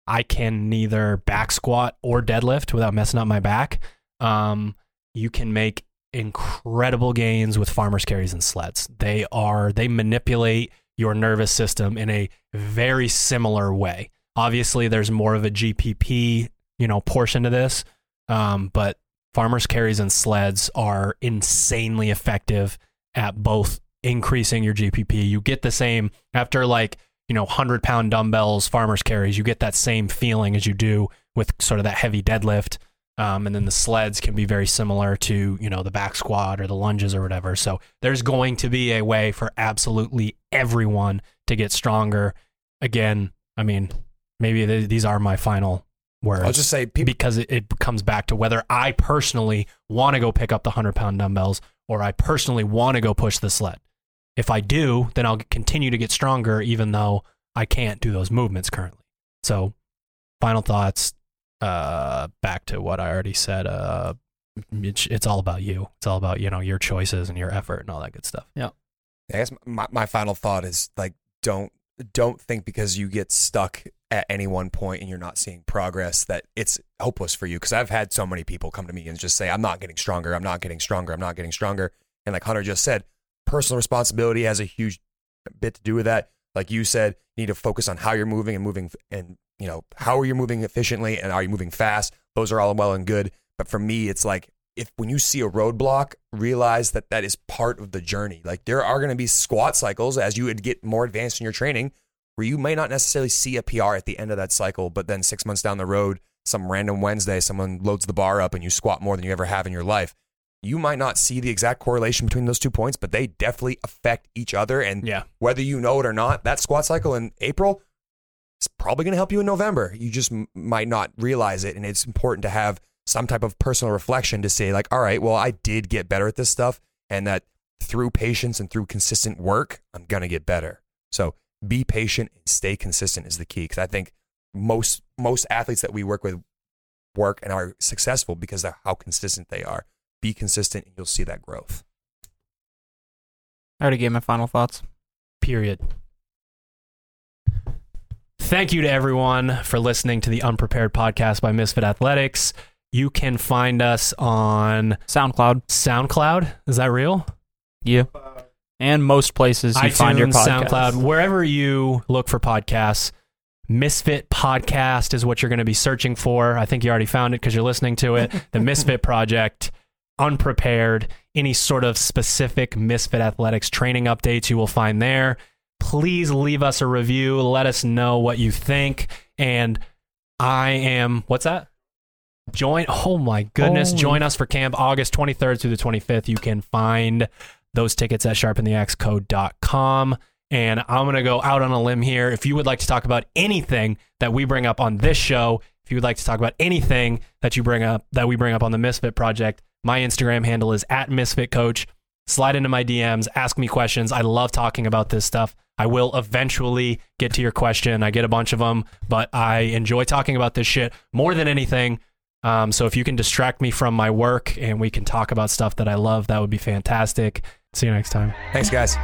I can neither back squat or deadlift without messing up my back. Um, you can make incredible gains with farmers carries and sleds. They are they manipulate your nervous system in a very similar way. Obviously, there's more of a GPP, you know, portion to this, um, but farmers carries and sleds are insanely effective at both increasing your GPP. You get the same after like you know hundred pound dumbbells, farmers carries. You get that same feeling as you do with sort of that heavy deadlift. Um, and then the sleds can be very similar to you know the back squat or the lunges or whatever. So there's going to be a way for absolutely everyone to get stronger. Again, I mean, maybe th- these are my final words I'll just say people because it, it comes back to whether I personally want to go pick up the 100 pound dumbbells or I personally want to go push the sled. If I do, then I'll continue to get stronger even though I can't do those movements currently. So, final thoughts uh, back to what I already said. Uh, it's, it's all about you. It's all about you know your choices and your effort and all that good stuff. Yeah. I guess my, my final thought is like don't don't think because you get stuck at any one point and you're not seeing progress that it's hopeless for you. Because I've had so many people come to me and just say, "I'm not getting stronger. I'm not getting stronger. I'm not getting stronger." And like Hunter just said, personal responsibility has a huge bit to do with that. Like you said, you need to focus on how you're moving and moving and you know how are you moving efficiently and are you moving fast. Those are all well and good. But for me, it's like if when you see a roadblock, realize that that is part of the journey. Like there are going to be squat cycles as you would get more advanced in your training where you may not necessarily see a PR at the end of that cycle, but then six months down the road, some random Wednesday, someone loads the bar up and you squat more than you ever have in your life. You might not see the exact correlation between those two points, but they definitely affect each other. And Yeah. whether you know it or not, that squat cycle in April is probably going to help you in November. You just m- might not realize it. And it's important to have some type of personal reflection to say, like, all right, well, I did get better at this stuff. And that through patience and through consistent work, I'm going to get better. So be patient and stay consistent is the key. Because I think most most athletes that we work with work and are successful because of how consistent they are. Be consistent and you'll see that growth. I already gave my final thoughts. Period. Thank you to everyone for listening to the Unprepared podcast by Misfit Athletics. You can find us on SoundCloud, SoundCloud. Is that real? you, uh, and most places you iTunes, find your podcast. SoundCloud, wherever you look for podcasts. Misfit Podcast is what you're going to be searching for. I think you already found it because you're listening to it. The Misfit Project, Unprepared, any sort of specific Misfit Athletics training updates you will find there. Please leave us a review. Let us know what you think. And I am, what's that? Join, oh my goodness, Holy- join us for camp August 23rd through the 25th. You can find those tickets at sharpentheaxecode.com. And I'm going to go out on a limb here. If you would like to talk about anything that we bring up on this show, if you would like to talk about anything that you bring up, that we bring up on the Misfit Project, my Instagram handle is at Misfit Coach. Slide into my DMs, ask me questions. I love talking about this stuff. I will eventually get to your question. I get a bunch of them, but I enjoy talking about this shit more than anything. Um, so if you can distract me from my work and we can talk about stuff that I love, that would be fantastic. See you next time. Thanks, guys.